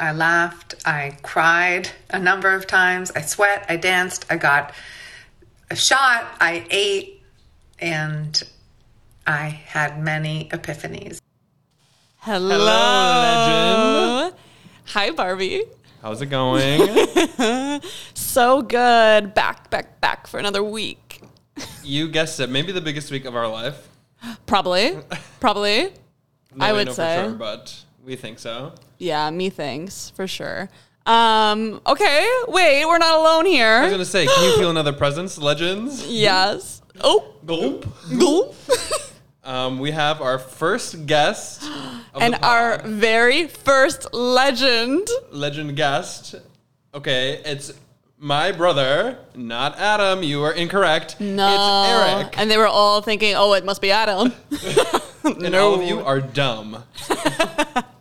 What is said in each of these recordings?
I laughed. I cried a number of times. I sweat. I danced. I got a shot. I ate. And I had many epiphanies. Hello. legend. Hi, Barbie. How's it going? So good. Back, back, back for another week. you guessed it. Maybe the biggest week of our life. Probably. Probably. No I would know for say. sure, but we think so. Yeah, me thinks for sure. Um, okay, wait, we're not alone here. I was gonna say, can you feel another presence, legends? Yes. Oh, Gulp. gulp. Um, we have our first guest and our very first legend. legend guest. Okay, it's my brother, not Adam. You are incorrect. No. It's Erik. And they were all thinking, oh, it must be Adam. And all of you are dumb.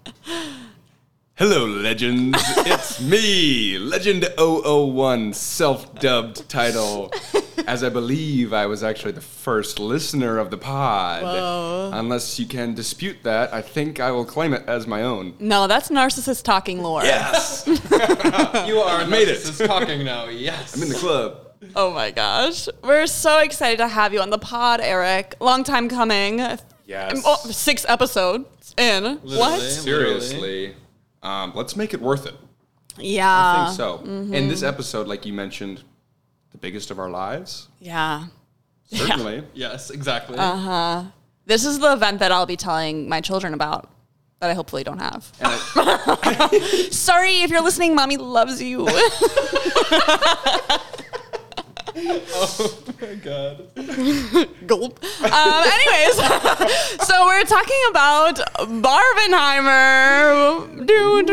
Hello, legends. it's me, Legend 001, self dubbed title. As I believe I was actually the first listener of the pod. Unless you can dispute that, I think I will claim it as my own. no, that's narcissist talking lore. Yes! You are made it. narcissist talking now. Yes. I'm in the club. Oh my gosh. We're so excited to have you on the pod, Erik. Long time coming. Yes. Oh, six episodes in. Literally. What? Seriously. Um, let's make it worth it. Yeah. I think so. mm-hmm. And this episode, like you mentioned, the biggest of our lives? Yeah. Certainly. Yes, exactly. Uh-huh. This is the event that I'll be telling my children about that I hopefully don't have. And I- Sorry if you're listening, mommy loves you. oh my god. Gulp. Um, anyways, so we're talking about Barbenheimer. Doon.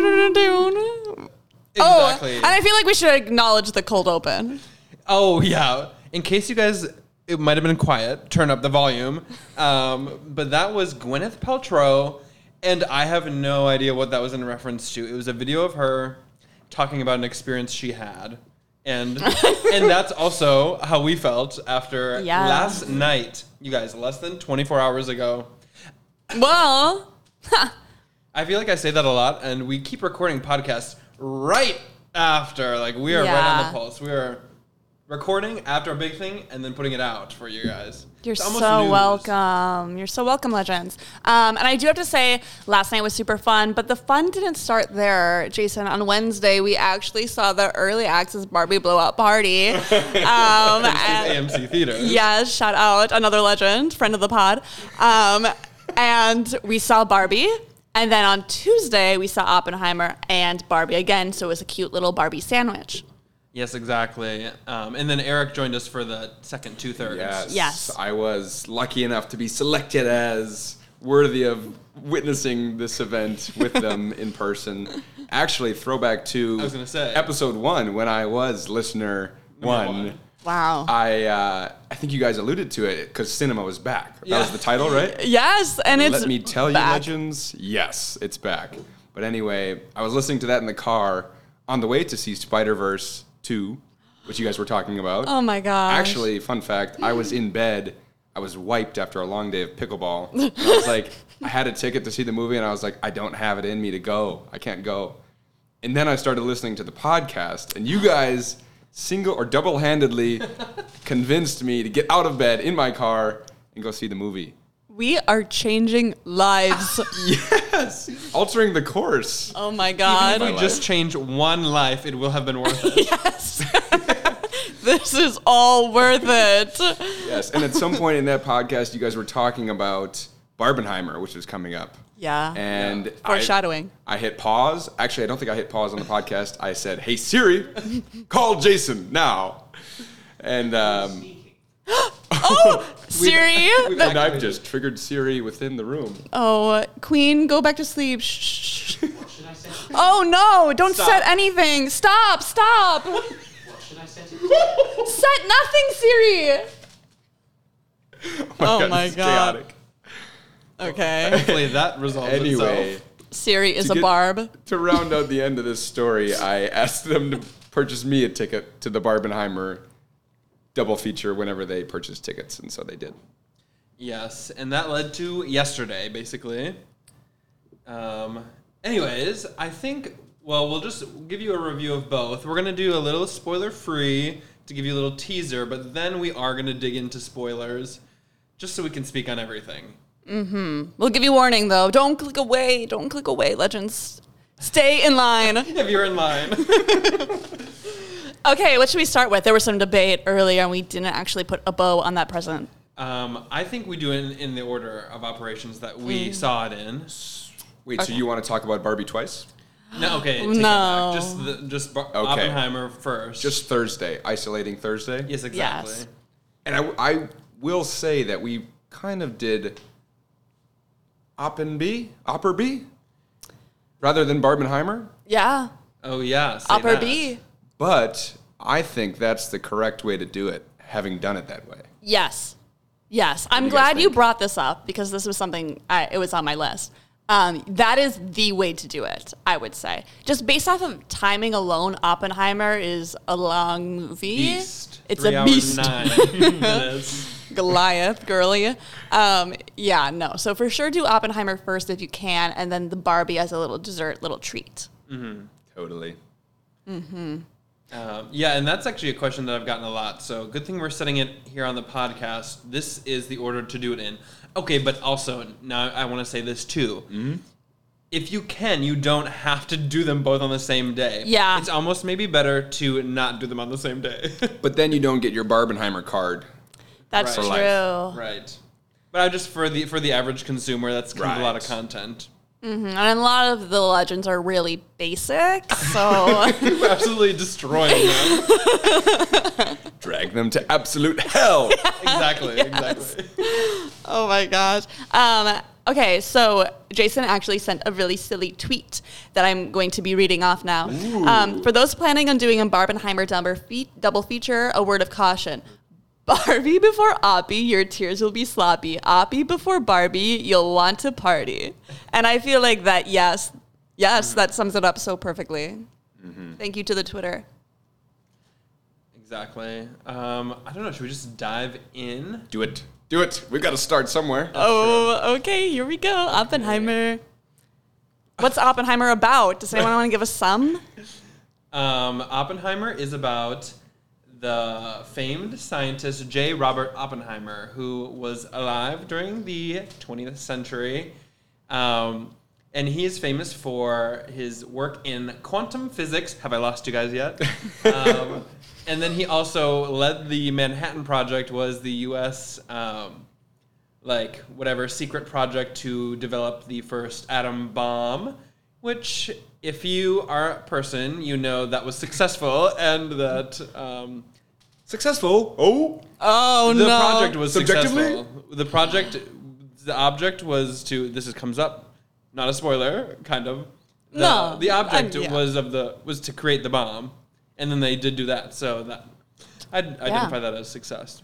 Exactly. Oh, and I feel like we should acknowledge the cold open. Oh yeah. In case you guys, it might have been quiet. Turn up the volume. Um, but that was Gwyneth Paltrow, and I have no idea what that was in reference to. It was a video of her talking about an experience she had, and and that's also how we felt after Yeah. last night. You guys, less than 24 hours ago. Well, I feel like I say that a lot, and we keep recording podcasts right after. Like we are right on the pulse. We are recording after a big thing and then putting it out for you guys. You're so news. welcome. You're so welcome, legends. Um, and I do have to say, last night was super fun, but the fun didn't start there, Jason. On Wednesday, we actually saw the early access Barbie blowout party. Um, and- AMC Theater. yes, shout out another legend, friend of the pod. Um, and we saw Barbie. And then on Tuesday, we saw Oppenheimer and Barbie again. So it was a cute little Barbie sandwich. Yes, exactly. Um, and then Eric joined us for the second two thirds. Yes. Yes. I was lucky enough to be selected as worthy of witnessing this event with them in person. Actually, throwback to I was gonna say. episode one when I was listener one. one. Wow. I uh, I think you guys alluded to it because cinema was back. That was the title, right? yes, and it's Let me tell you, legends. Yes, it's back. But anyway, I was listening to that in the car on the way to see Spider Verse two, which you guys were talking about. Oh my gosh. Actually, fun fact, I was in bed. I was wiped after a long day of pickleball. And I was like, I had a ticket to see the movie, and I was like, I don't have it in me to go. I can't go. And then I started listening to the podcast, and you guys single or double handedly convinced me to get out of bed in my car and go see the movie. We are changing lives. Yes, altering the course. oh my god. If god. we just change one life, it will have been worth it. yes. this is all worth it. Yes, and at some point in that podcast, you guys were talking about Barbenheimer, which was coming up. Yeah. And I, Foreshadowing. I hit pause. Actually, I don't think I hit pause on the podcast. I said, "Hey Siri, call Jason now." And um, Oh, Siri. the- and I've just triggered Siri within the room. oh, uh, Queen, go back to sleep. Shh. Oh no! Don't Stop. set anything. Stop! Stop! Should I set it? Set nothing, Siri. Oh, oh my this is God. chaotic. Okay. Hopefully that resolves Anyway, itself. Siri is a get- barb. to round out the end of this story, I asked them to purchase me a ticket to the Barbenheimer double feature whenever they purchased tickets, and so they did. Yes, and that led to yesterday, basically. Um, anyways, I think Well, we'll just give you a review of both. We're going to do a little spoiler free to give you a little teaser, but then we are going to dig into spoilers just so we can speak on everything. Mm-hmm. We'll give you warning though. Don't click away. Don't click away, legends. Stay in line. If you're in line. Okay, what should we start with? There was some debate earlier, and we didn't actually put a bow on that present. um, I think we do it in, in the order of operations that we saw it in. Wait, so you want to talk about Barbie twice? No, okay. Take No. It back. Just, the, just Bar- Okay. Oppenheimer first. Just Thursday, isolating Thursday. yes, exactly. Yes. And I, I will say that we kind of did Oppen B, Opper B, rather than Barbenheimer. Yeah, Oh yeah. say upper that. B. But I think that's the correct way to do it, having done it that way. Yes, yes. I'm you glad you brought this up because this was something I, it was on my list. Um, that is the way to do it, I would say. Just based off of timing alone, Oppenheimer is a long movie. Beast. It's Three a hours, beast. Nine. Goliath, girly. Um, yeah, no. So for sure, do Oppenheimer first if you can, and then the Barbie as a little dessert, little treat. Totally. Um, yeah, and that's actually a question that I've gotten a lot. So good thing we're setting it here on the podcast. This is the order to do it in. Okay, but also now I want to say this too. Mm-hmm. If you can, you don't have to do them both on the same day. Yeah. it's almost maybe better to not do them on the same day. But then you don't get your Barbenheimer card. That's Right. true. Right. But I just for the for the average consumer, that's kind of a lot of Right. Content. And a lot of the legends are really basic, so Absolutely destroying them. Drag them to absolute hell. exactly. Exactly. oh my gosh. Um, okay, so Jason actually sent a really silly tweet that I'm going to be reading off now. Um, for those planning on doing a Barbenheimer double, fe- double feature, a word of caution. Barbie before Oppie, your tears will be sloppy. Oppie before Barbie, you'll want to party. And I feel like that, yes, yes, that sums it up so perfectly. Thank you to the Twitter. Exactly. Um, I don't know. Should we just dive in? Do it. Do it. We've got to start somewhere. Oh, okay, here we go. Oppenheimer. What's Oppenheimer about? Does anyone want to give us some? Um, Oppenheimer is about the famed scientist J. Robert Oppenheimer, who was alive during the 20th century. Um, and he is famous for his work in quantum physics. Have I lost you guys yet? um, and then he also led the Manhattan Project, was the U.S. Um, like whatever secret project to develop the first atom bomb which if you are a person you know that was successful and that um, Successful. Oh. Oh no! the no! project was Subjectively? successful the project the object was to this is comes up not a spoiler kind of the, No, the object um, yeah. was of the was to create the bomb and then they did do that so that i'd identify that as success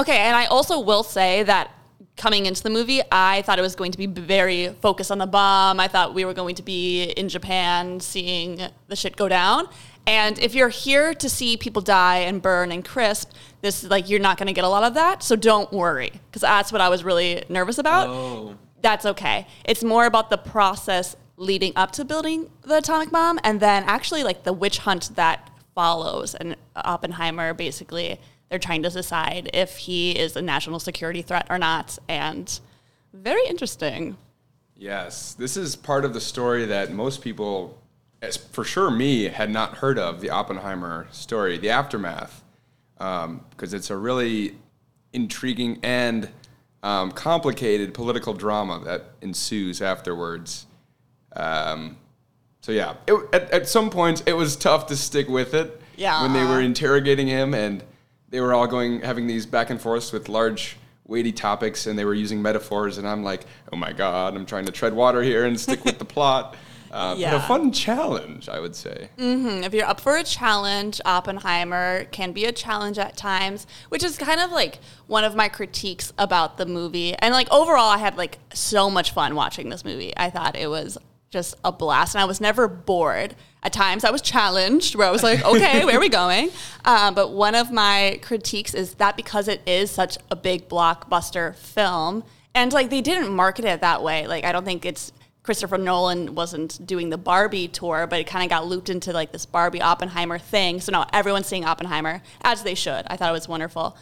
Okay, and I also will say that coming into the movie, I thought it was going to be very focused on the bomb. I thought we were going to be in Japan seeing the shit go down. And if you're here to see people die and burn and crisp, this is like you're not going to get a lot of that. So don't worry, because that's what I was really nervous about. oh that's okay. It's more about the process leading up to building the atomic bomb and then actually like the witch hunt that follows. And Oppenheimer basically, they're trying to decide if he is a national security threat or not. And very interesting. Yes, this is part of the story that most people, as for sure me, had not heard of the Oppenheimer story, the aftermath, because it's a really intriguing and um, complicated political drama that ensues afterwards. Um, so yeah, it, at, at some points it was tough to stick with it. Yeah. When they were interrogating him and they were all going having these back and forths with large weighty topics and they were using metaphors and I'm like, oh my god, I'm trying to tread water here and stick with the plot. Uh, But a fun challenge, I would say. Mm, If you're up for a challenge, Oppenheimer can be a challenge at times, which is kind of like one of my critiques about the movie. And like overall, I had like so much fun watching this movie. I thought it was just a blast, and I was never bored. At times, I was challenged, where I was like, "Okay, where are we going?" Um, but one of my critiques is that because it is such a big blockbuster film, and like they didn't market it that way. Like I don't think it's Christopher Nolan wasn't doing the Barbie tour, but it kind of got looped into like this Barbie Oppenheimer thing. So now everyone's seeing Oppenheimer, as they should. I thought it was wonderful.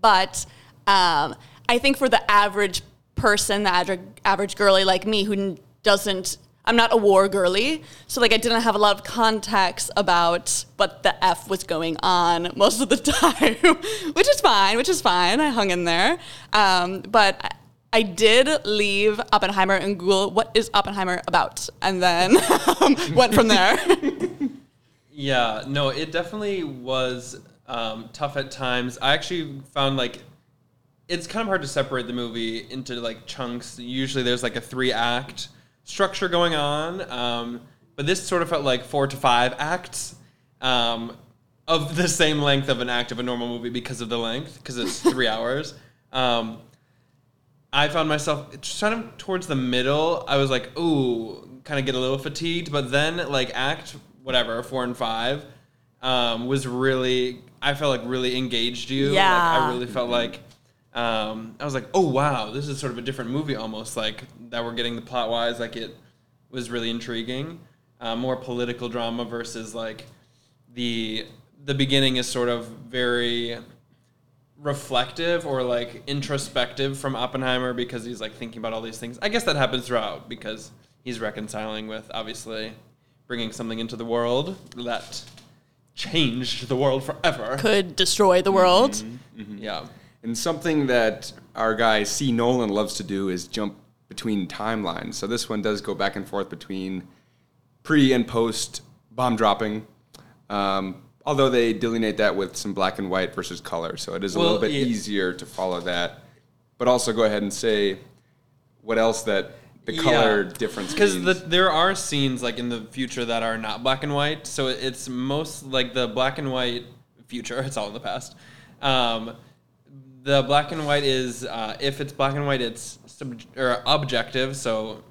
But um, I think for the average person, the average, average girly like me who doesn't, I'm not a war girly. So like I didn't have a lot of context about what the F was going on most of the time, which is fine, which is fine. I hung in there. Um, but I- did leave Oppenheimer and Google what is Oppenheimer about, and then um, went from there. Yeah, no, it definitely was um, tough at times. I actually found like it's kind of hard to separate the movie into like chunks. Usually there's like a three act structure going on, um, but this sort of felt like four to five acts um, of the same length of an act of a normal movie because of the length, because it's three hours. Um, I found myself kind of towards the middle. I was like, ooh, kind of get a little fatigued. But then, like, act whatever, four and five um, was really, I felt like really engaged you. Like, Yeah. I really felt like, um, I was like, oh, wow, this is sort of a different movie almost. Like, that we're getting the plot wise. Like, it was really intriguing. Uh, more political drama versus, like, the the beginning is sort of very reflective or like introspective from Oppenheimer because he's like thinking about all these things. I guess that happens throughout because he's reconciling with obviously bringing something into the world that changed the world forever. Could destroy the world. Yeah. And something that our guy C. Nolan loves to do is jump between timelines. So this one does go back and forth between pre and post bomb dropping. Um, although they delineate that with some black and white versus color, so it is a Well, little bit yeah. easier to follow that. But also go ahead and say what else that the color difference because the, there are scenes like in the future that are not black and white so it's most like the black and white future it's all in the past um, the black and white is uh, if it's black and white it's sub- or objective so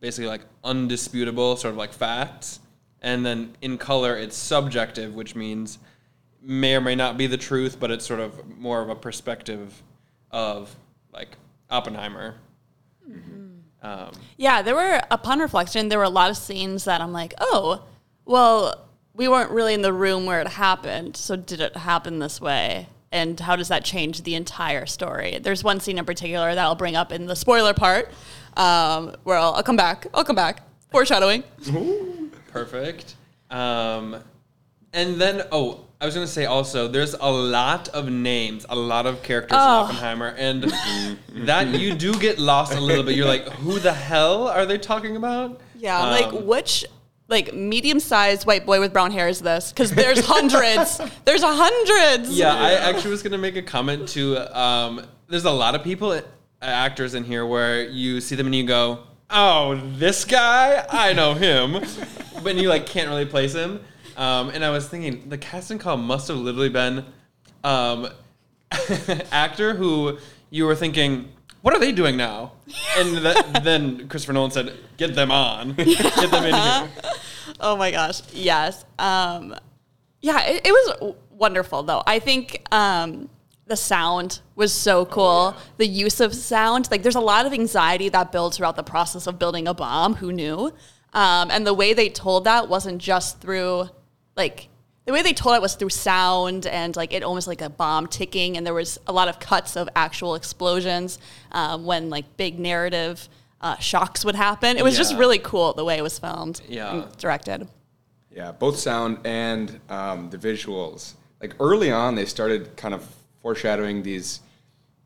basically like undisputable sort of like facts and then in color it's subjective which means may or may not be the truth but it's sort of more of a perspective of like oppenheimer um, Yeah, there were, upon reflection, there were a lot of scenes that I'm like, oh, well, we weren't really in the room where it happened. So did it happen this way? And how does that change the entire story? There's one scene in particular that I'll bring up in the spoiler part um, where I'll, I'll come back. I'll come back. Foreshadowing. Perfect. Um, and then, oh, I was gonna say also, there's a lot of names, a lot of characters in Oh. Oppenheimer, and that you do get lost a little bit. You're like, who the hell are they talking about? Yeah, Um, like which like medium sized white boy with brown hair is this? Because there's hundreds. there's a hundreds. Yeah, I actually was gonna make a comment to. Um, there's a lot of people, uh, actors in here, where you see them and you go, "Oh, this guy, I know him," but you like can't really place him. Um, and I was thinking, the casting call must have literally been um, actor who you were thinking. What are they doing now? And th- then Christopher Nolan said, "Get them on, get them in here." Oh my gosh, yes. Um, yeah, it, it was wonderful though. I think um, the sound was so cool. The use of sound, like there's a lot of anxiety that builds throughout the process of building a bomb. Who knew? Um, and the way they told that wasn't just through like the way they told it was through sound and like it almost like a bomb ticking and there was a lot of cuts of actual explosions um, when like big narrative uh, shocks would happen it was just really cool the way it was filmed Yeah. and directed Yeah, both sound and um, the visuals. Like early on, they started kind of foreshadowing these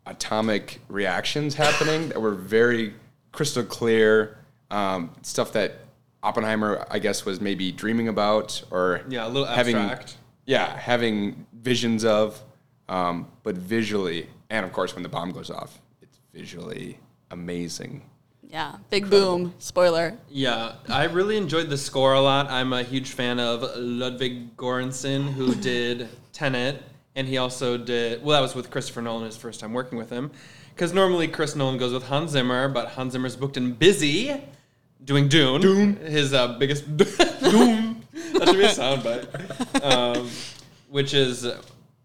atomic reactions happening that were very crystal clear. Um, stuff that Oppenheimer, I guess, was maybe dreaming about or Yeah, a little having, abstract. Yeah, having visions of, um, but visually, and of course, when the bomb goes off, it's visually amazing. yeah big boom spoiler Yeah, I really enjoyed the score a lot. I'm a huge fan of Ludwig Göransson, who did Tenet, and he also did. Well, that was with Christopher Nolan, his first time working with him. Because normally Chris Nolan goes with Hans Zimmer, but Hans Zimmer's booked and busy doing Dune. Dune, his uh, biggest Dune. That should be a soundbite. Um, which is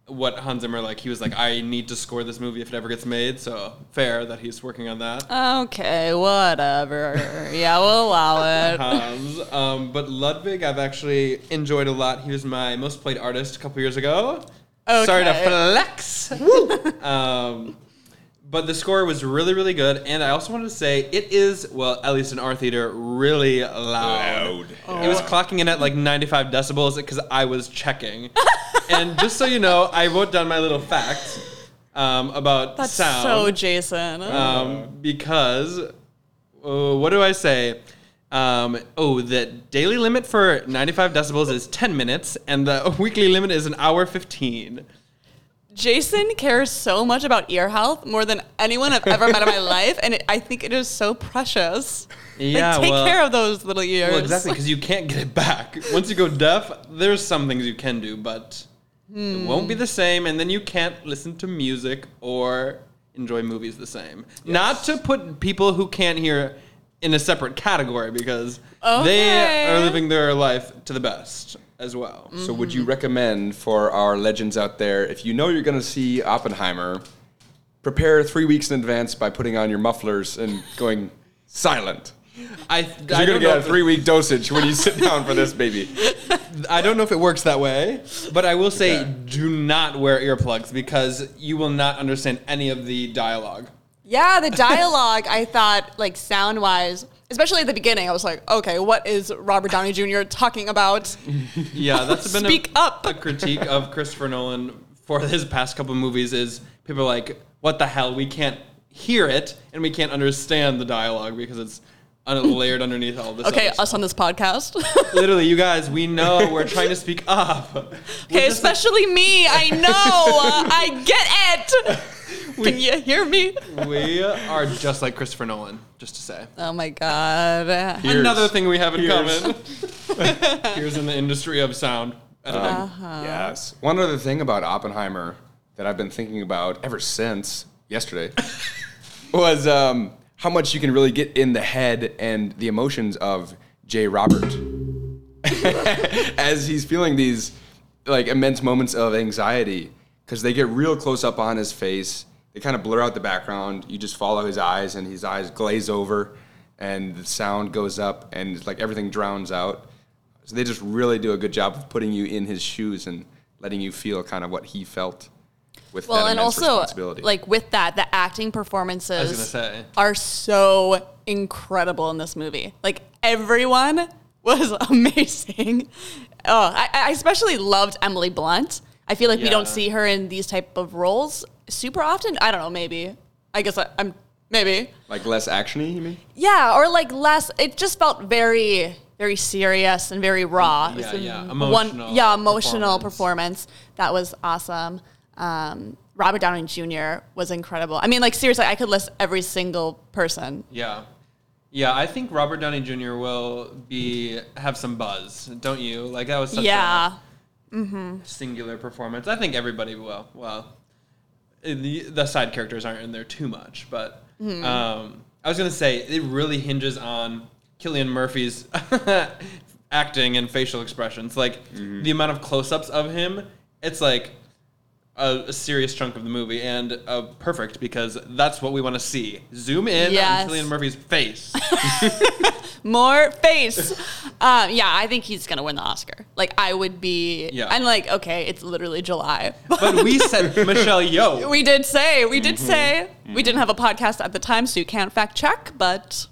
what Hans Zimmer like. He was like, I need to score this movie if it ever gets made. So fair that he's working on that. Okay, whatever. yeah, we'll allow it. Hans. Um, but Ludwig, I've actually enjoyed a lot. He was my most played artist a couple years ago. Sorry to Okay. flex. um, but the score was really, really good. And I also wanted to say it is, well, at least in our theater, really loud. Loud. It was clocking in at like 95 decibels because I was checking. and just so you know, I wrote down my little fact um, about That's sound. so Jason. um, because uh, what do I say? Um, oh, the daily limit for 95 decibels is 10 minutes, and the weekly limit is an hour 15. Jason cares so much about ear health more than anyone I've ever met in my life, and it, I think it is so precious. Yeah, like, take well- care of those little ears. Well, exactly, because you can't get it back. Once you go deaf, there's some things you can do, but it won't be hmm. the same, and then you can't listen to music or enjoy movies the same. Not to put people who can't hear in a separate category, because they Okay. are living their life to the best as well. So, would you recommend for our legends out there, if you know you're going to see Oppenheimer, prepare three weeks in advance by putting on your mufflers and going silent? I, I You're don't going to know get a if- three week dosage when you sit down for this baby. I don't know if it works that way, but I will say Okay. do not wear earplugs because you will not understand any of the dialogue. Yeah, the dialogue, I thought, like sound wise, especially at the beginning, I was like, okay, what is Robert Downey Jr. talking about? Yeah, that's been Speak a, up. a critique of Christopher Nolan for his past couple movies is people are like, what the hell? We can't hear it and we can't understand the dialogue because it's un- layered underneath all this. Okay, us on this podcast. Literally, you guys, we know we're trying to speak up. Okay, especially me. I know. Uh, I get it. Can you hear me? we are just like Christopher Nolan, just to say. Oh my god. Here's- Another thing we have in Here's- common. Here's in the industry of sound editing. Uh-huh. Yes. One other thing about Oppenheimer that I've been thinking about ever since yesterday was um, how much you can really get in the head and the emotions of J. Robert as he's feeling these like immense moments of anxiety because they get real close up on his face. They kind of blur out the background. You just follow his eyes, and his eyes glaze over, and the sound goes up, and it's like everything drowns out. So they just really do a good job of putting you in his shoes and letting you feel kind of what he felt with Well, that and also, like with that, the acting performances I was gonna say. are so incredible in this movie. Like everyone was amazing. Oh, I, I especially loved Emily Blunt. I feel like we don't see her in these type of roles super often. I don't know, maybe. I guess I, I'm maybe. like less actiony, you mean? Yeah, or like less. It just felt very, very serious and very raw. Yeah, yeah, one- emotional yeah, emotional performance. performance. That was awesome. Um, Robert Downey Jr. was incredible. I mean, like seriously, I could list every single person. Yeah. Yeah, I think Robert Downey Jr. will be have some buzz, don't you? Like that was such yeah, a singular performance. I think everybody will. Well, the the side characters aren't in there too much, but um, I was gonna say it really hinges on Cillian Murphy's acting and facial expressions. Like the amount of close-ups of him, it's like a, a serious chunk of the movie, and uh, perfect because that's what we want to see. Zoom in Yes. on Cillian Murphy's face. more face. um, yeah, I think he's gonna win the Oscar. Like I would be. Yeah. I'm like, okay, it's literally July. but we said Michelle Yeoh. we did say, we did Mm-hmm. say, we didn't have a podcast at the time, so you can't fact check. But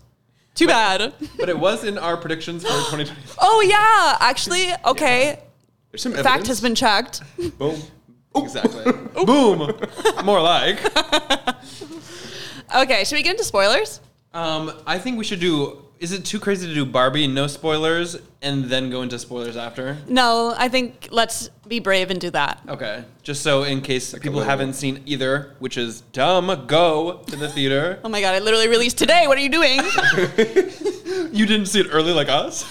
too bad. But it was in our predictions for 2020. Oh yeah, actually, okay. There's some Fact evidence. has been checked. Boom. Exactly. Boom. More like. Okay, should we get into spoilers? Um, I think we should do. Is it too crazy to do Barbie, no spoilers, and then go into spoilers after? No, I think let's be brave and do that. Okay. Just so in case people little- haven't seen either, which is dumb, go to the theater. Oh my god, it literally released today. What are you doing? You didn't see it early like us?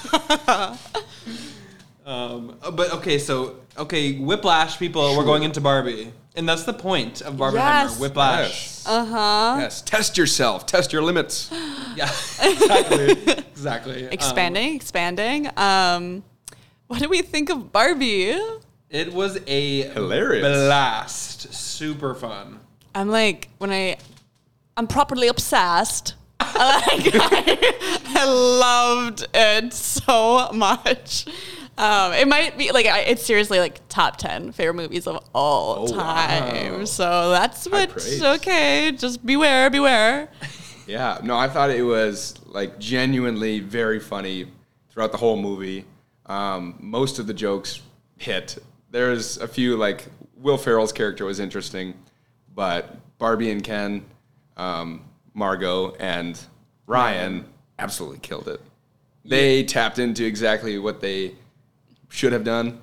um, but okay, so, okay, Whiplash people, we're going into Barbie. And that's the point of Barbie Yes. Whiplash. Yes. Uh huh. Yes. Test yourself. Test your limits. Yeah, exactly. exactly. Um, Expanding, expanding. Um, what do we think of Barbie? It was a Hilarious. blast. Super fun. I'm like when I I'm properly obsessed. like I, I loved it so much. Um, it might be like I, it's seriously like top ten favorite movies of all Oh, time. wow. So that's High what. Okay, just beware, beware. Yeah, no, I thought it was like genuinely very funny throughout the whole movie. Um, most of the jokes hit. There's a few like Will Ferrell's character was interesting, but Barbie and Ken, um, Margot and Ryan absolutely killed it. They tapped into exactly what they should have done,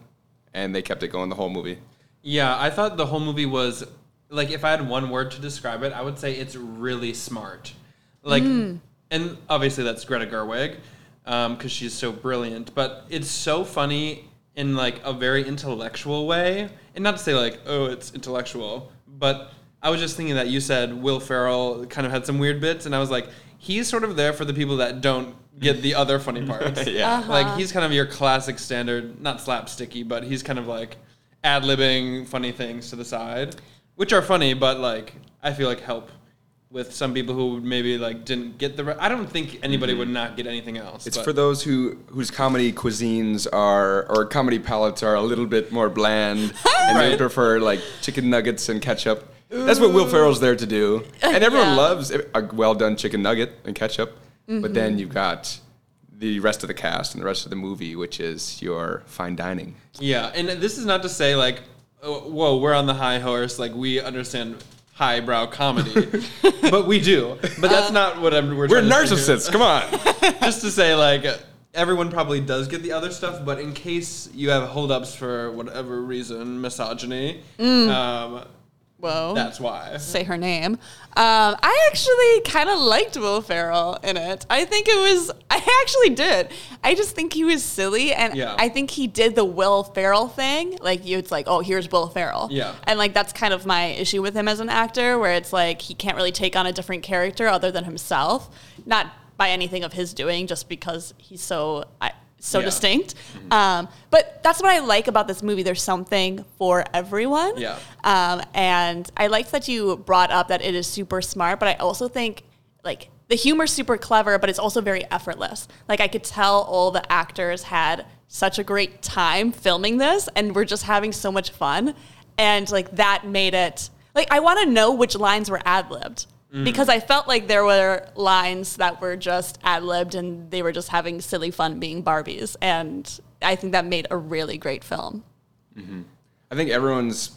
and they kept it going the whole movie. Yeah, I thought the whole movie was like if I had one word to describe it, I would say it's really smart. Like, hmm. and obviously that's Greta Gerwig um, because she's so brilliant. But it's so funny in like a very intellectual way, and not to say like oh it's intellectual, but I was just thinking that you said Will Ferrell kind of had some weird bits, and I was like he's sort of there for the people that don't get the other funny parts. Yeah. Uh-huh. Like he's kind of your classic standard, not slapsticky, but he's kind of like ad libbing funny things to the side, which are funny, but like I feel like help with some people who maybe like didn't get the. Re- I don't think anybody would mm-hmm. not get anything else. It's but- for those who whose comedy cuisines are or comedy palates are a little bit more bland and they prefer like chicken nuggets and ketchup. That's what Will Ferrell's there to do, and everyone Yeah. loves a well done chicken nugget and ketchup. But mm-hmm. then you've got the rest of the cast and the rest of the movie, which is your fine dining. Yeah, and this is not to say like, oh, whoa, we're on the high horse. Like we understand highbrow comedy, but we do. But that's uh, not what I'm. We're, We're trying to narcissists. Come on. just to say like everyone probably does get the other stuff but in case you have holdups for whatever reason misogyny mm. um, Whoa. that's why say her name. Um, I actually kind of liked Will Ferrell in it. I think it was. I actually did. I just think he was silly, and Yeah. I think he did the Will Ferrell thing. Like you, it's like, oh, here's Will Ferrell. Yeah. And like that's kind of my issue with him as an actor, where it's like he can't really take on a different character other than himself. Not by anything of his doing, just because he's so. I, so Yeah. distinct, um, but that's what I like about this movie. There's something for everyone. Yeah. Um, and I liked that you brought up that it is super smart, but I also think like the humor's super clever, but it's also very effortless. Like I could tell all the actors had such a great time filming this and we're just having so much fun. And like that made it like I want to know which lines were ad libbed. Because I felt like there were lines that were just ad libbed and they were just having silly fun being Barbies. And I think that made a really great film. I think everyone's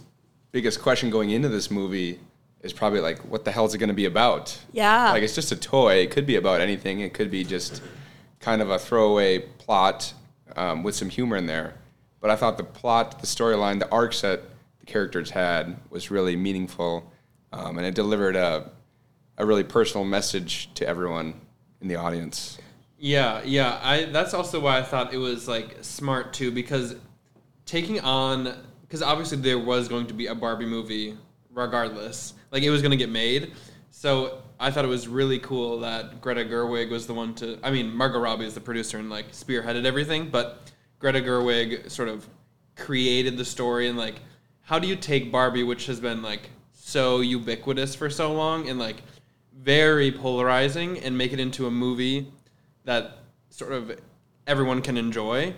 biggest question going into this movie is probably like, what the hell is it going to be about? Yeah. Like, it's just a toy. It could be about anything. It could be just kind of a throwaway plot um, with some humor in there. But I thought the plot, the storyline, the arcs that the characters had was really meaningful. Um, and it delivered a, a really personal message to everyone in the audience. yeah yeah i that's also why i thought it was like smart too because taking on because obviously there was going to be a barbie movie regardless like it was going to get made so i thought it was really cool that greta gerwig was the one to i mean margot robbie is the producer and like spearheaded everything but greta gerwig sort of created the story and like how do you take barbie which has been like so ubiquitous for so long and like very polarizing and make it into a movie that sort of everyone can enjoy.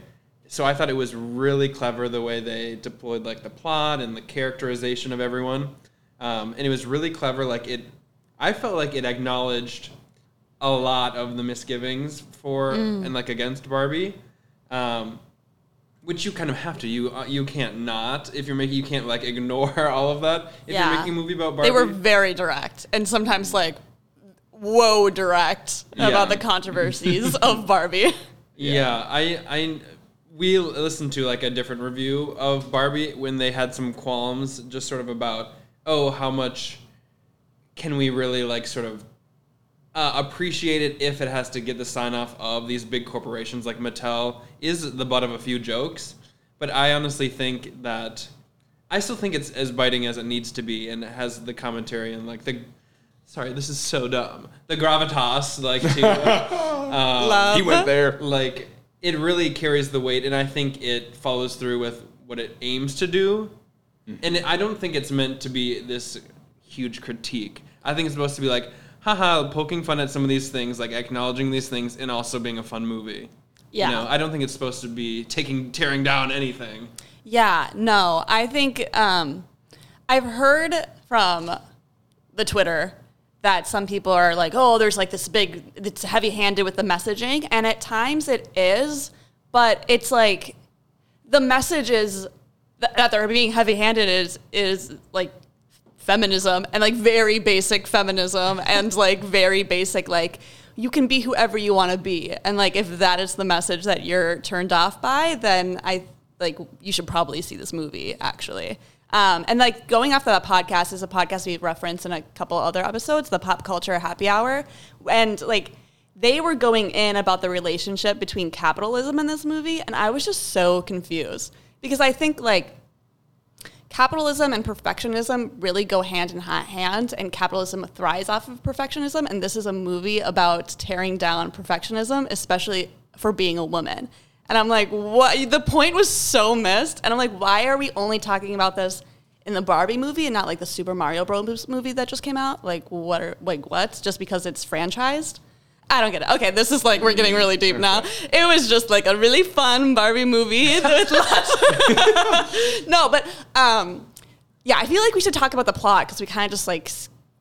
So I thought it was really clever the way they deployed like the plot and the characterization of everyone, um, and it was really clever. Like it, I felt like it acknowledged a lot of the misgivings for and like against Barbie, um, which you kind of have to. You uh, you can't not if you're making you can't like ignore all of that if Yeah. you're making a movie about Barbie. They were very direct and sometimes like whoa direct Yeah. about the controversies of Barbie. Yeah, I I we listened to like a different review of Barbie when they had some qualms just sort of about oh how much can we really like sort of uh, appreciate it if it has to get the sign off of these big corporations like Mattel is the butt of a few jokes, but I honestly think that I still think it's as biting as it needs to be and it has the commentary and like the sorry this is so dumb the gravitas like to Love. He went there. like it really carries the weight and i think it follows through with what it aims to do, and I don't think it's meant to be this huge critique. I think it's supposed to be like, haha, poking fun at some of these things, like acknowledging these things, and also being a fun movie. Yeah. You know, I don't think it's supposed to be taking tearing down anything. Yeah, no, I think um, I've heard from the Twitter that some people are like, oh, there's like this big, it's heavy handed with the messaging. And at times it is, but it's like the message is that they're being heavy handed is, is like feminism and like very basic feminism and like very basic, like, you can be whoever you want to be. And like, if that is the message that you're turned off by, then I like you should probably see this movie actually. Um, and like going off of that podcast is a podcast we've referenced in a couple other episodes, the Pop Culture Happy Hour, and like they were going in about the relationship between capitalism in this movie, and I was just so confused because I think like capitalism and perfectionism really go hand in ha- hand, and capitalism thrives off of perfectionism. And this is a movie about tearing down perfectionism, especially for being a woman. And I'm like, what? The point was so missed. And I'm like, why are we only talking about this in the Barbie movie and not like the Super Mario Bros. movie that just came out? Like, what are like what? Just because it's franchised? I don't get it. Okay, this is like we're getting really deep now. It was just like a really fun Barbie movie with lots. no, but um, yeah, I feel like we should talk about the plot because we kind of just like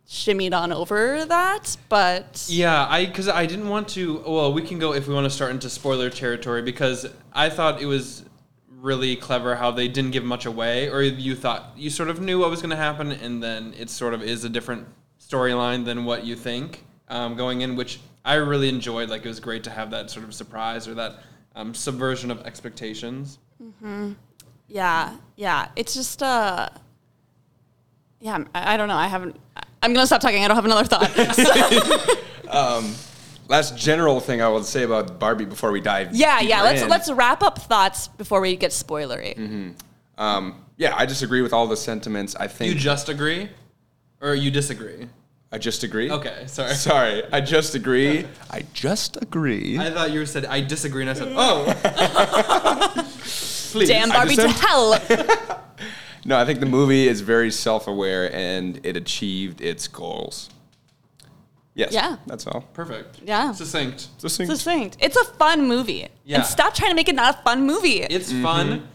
shimmied on over that. But Yeah, I because I didn't want to. Well, we can go if we want to start into spoiler territory because I thought it was really clever how they didn't give much away, or you thought you sort of knew what was going to happen, and then it sort of is a different storyline than what you think um, going in, which I really enjoyed. Like it was great to have that sort of surprise or that um, subversion of expectations. yeah, yeah, it's just uh, yeah, I, I don't know. I haven't. I'm gonna stop talking. I don't have another thought. Last general thing I will say about Barbie before we dive. yeah, yeah. Let's in. let's wrap up thoughts before we get spoilery. Um, yeah, I disagree with all the sentiments. I think You just agree, or you disagree? I just agree. Okay, sorry. Sorry, I just agree. I just agree. I thought you said I disagree, and I said, "Oh, please." Damn I Barbie to hell. No, I think the movie is very self-aware and it achieved its goals. Yes. Yeah. That's all. Perfect. Yeah. Succinct. Succinct. Succinct. It's a fun movie. Yeah. And stop trying to make it not a fun movie. It's mm-hmm. fun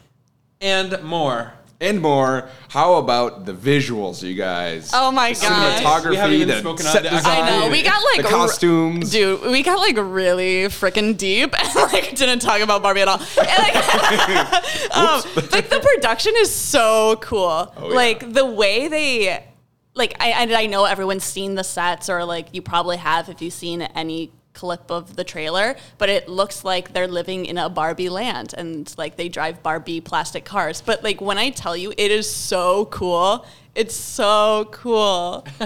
and more. And more. How about the visuals, you guys? Oh my The gosh. Cinematography, We haven't even the spoken set the- design, I know. We got like the r- costumes. dude. We got like really freaking deep, and like didn't talk about Barbie at all. And, like, um, like the production is so cool. yeah. Like the way they, like I, I I know everyone's seen the sets, or like you probably have if you've seen any clip of the trailer, but it looks like they're living in a Barbie land and like they drive Barbie plastic cars. But like when I tell you, it is so cool. It's so cool.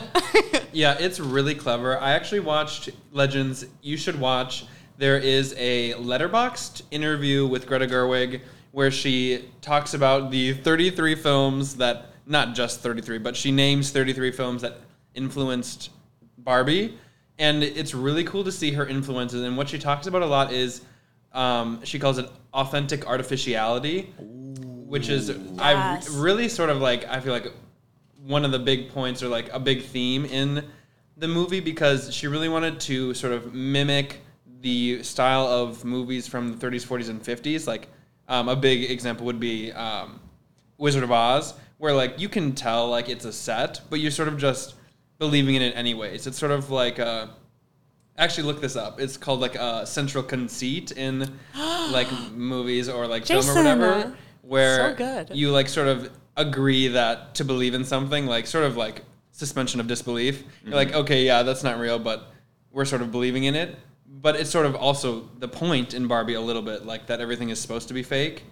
Yeah, it's really clever. I actually watched Legends. You should watch. There is a Letterboxd interview with Greta Gerwig where she talks about the 33 films that, not just 33, but she names 33 films that influenced Barbie. And it's really cool to see her influences. And what she talks about a lot is um, she calls it authentic artificiality, which is, I Yes. re- really sort of like, I feel like one of the big points or like a big theme in the movie because she really wanted to sort of mimic the style of movies from the 30s, 40s, and 50s. Like um, a big example would be um, Wizard of Oz, where like you can tell like it's a set, but you're sort of just believing in it anyways. It's sort of like uh, actually look this up. It's called like a central conceit in like movies or like film or whatever, where so good. you like sort of agree that to believe in something, like sort of like suspension of disbelief. You're like, okay, yeah, that's not real, but we're sort of believing in it. But it's sort of also the point in Barbie a little bit, like that everything is supposed to be fake,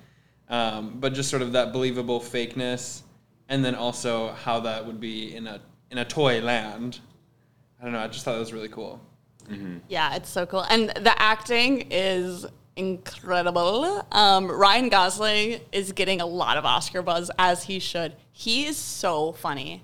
um, but just sort of that believable fakeness, and then also how that would be in a in a toy land. I don't know. I just thought that was really cool. Yeah, it's so cool. And the acting is incredible. Um, Ryan Gosling is getting a lot of Oscar buzz, as he should. He is so funny.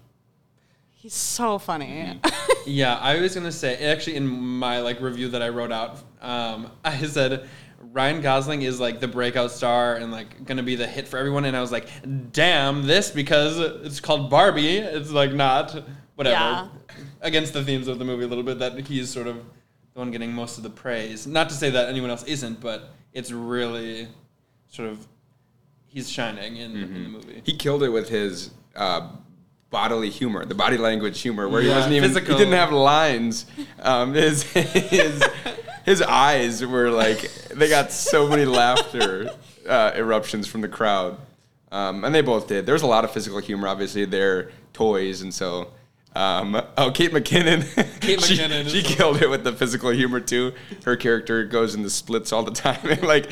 He's so funny. Yeah, I was gonna say actually in my like review that I wrote out, um, I said Ryan Gosling is like the breakout star and like gonna be the hit for everyone. And I was like, damn, this because it's called Barbie. It's like not whatever Yeah. against the themes of the movie a little bit. That he's sort of the one getting most of the praise. Not to say that anyone else isn't, but it's really sort of he's shining in, in the movie. He killed it with his uh, bodily humor, the body language humor, where he Yeah, wasn't even physical. he didn't have lines. Um, his his his eyes were like they got so many laughter uh, eruptions from the crowd, um, and they both did. There was a lot of physical humor. Obviously, they're toys, and so. Um, oh, Kate McKinnon. Kate she, McKinnon she killed it with the physical humor too. Her character goes in the splits all the time, and like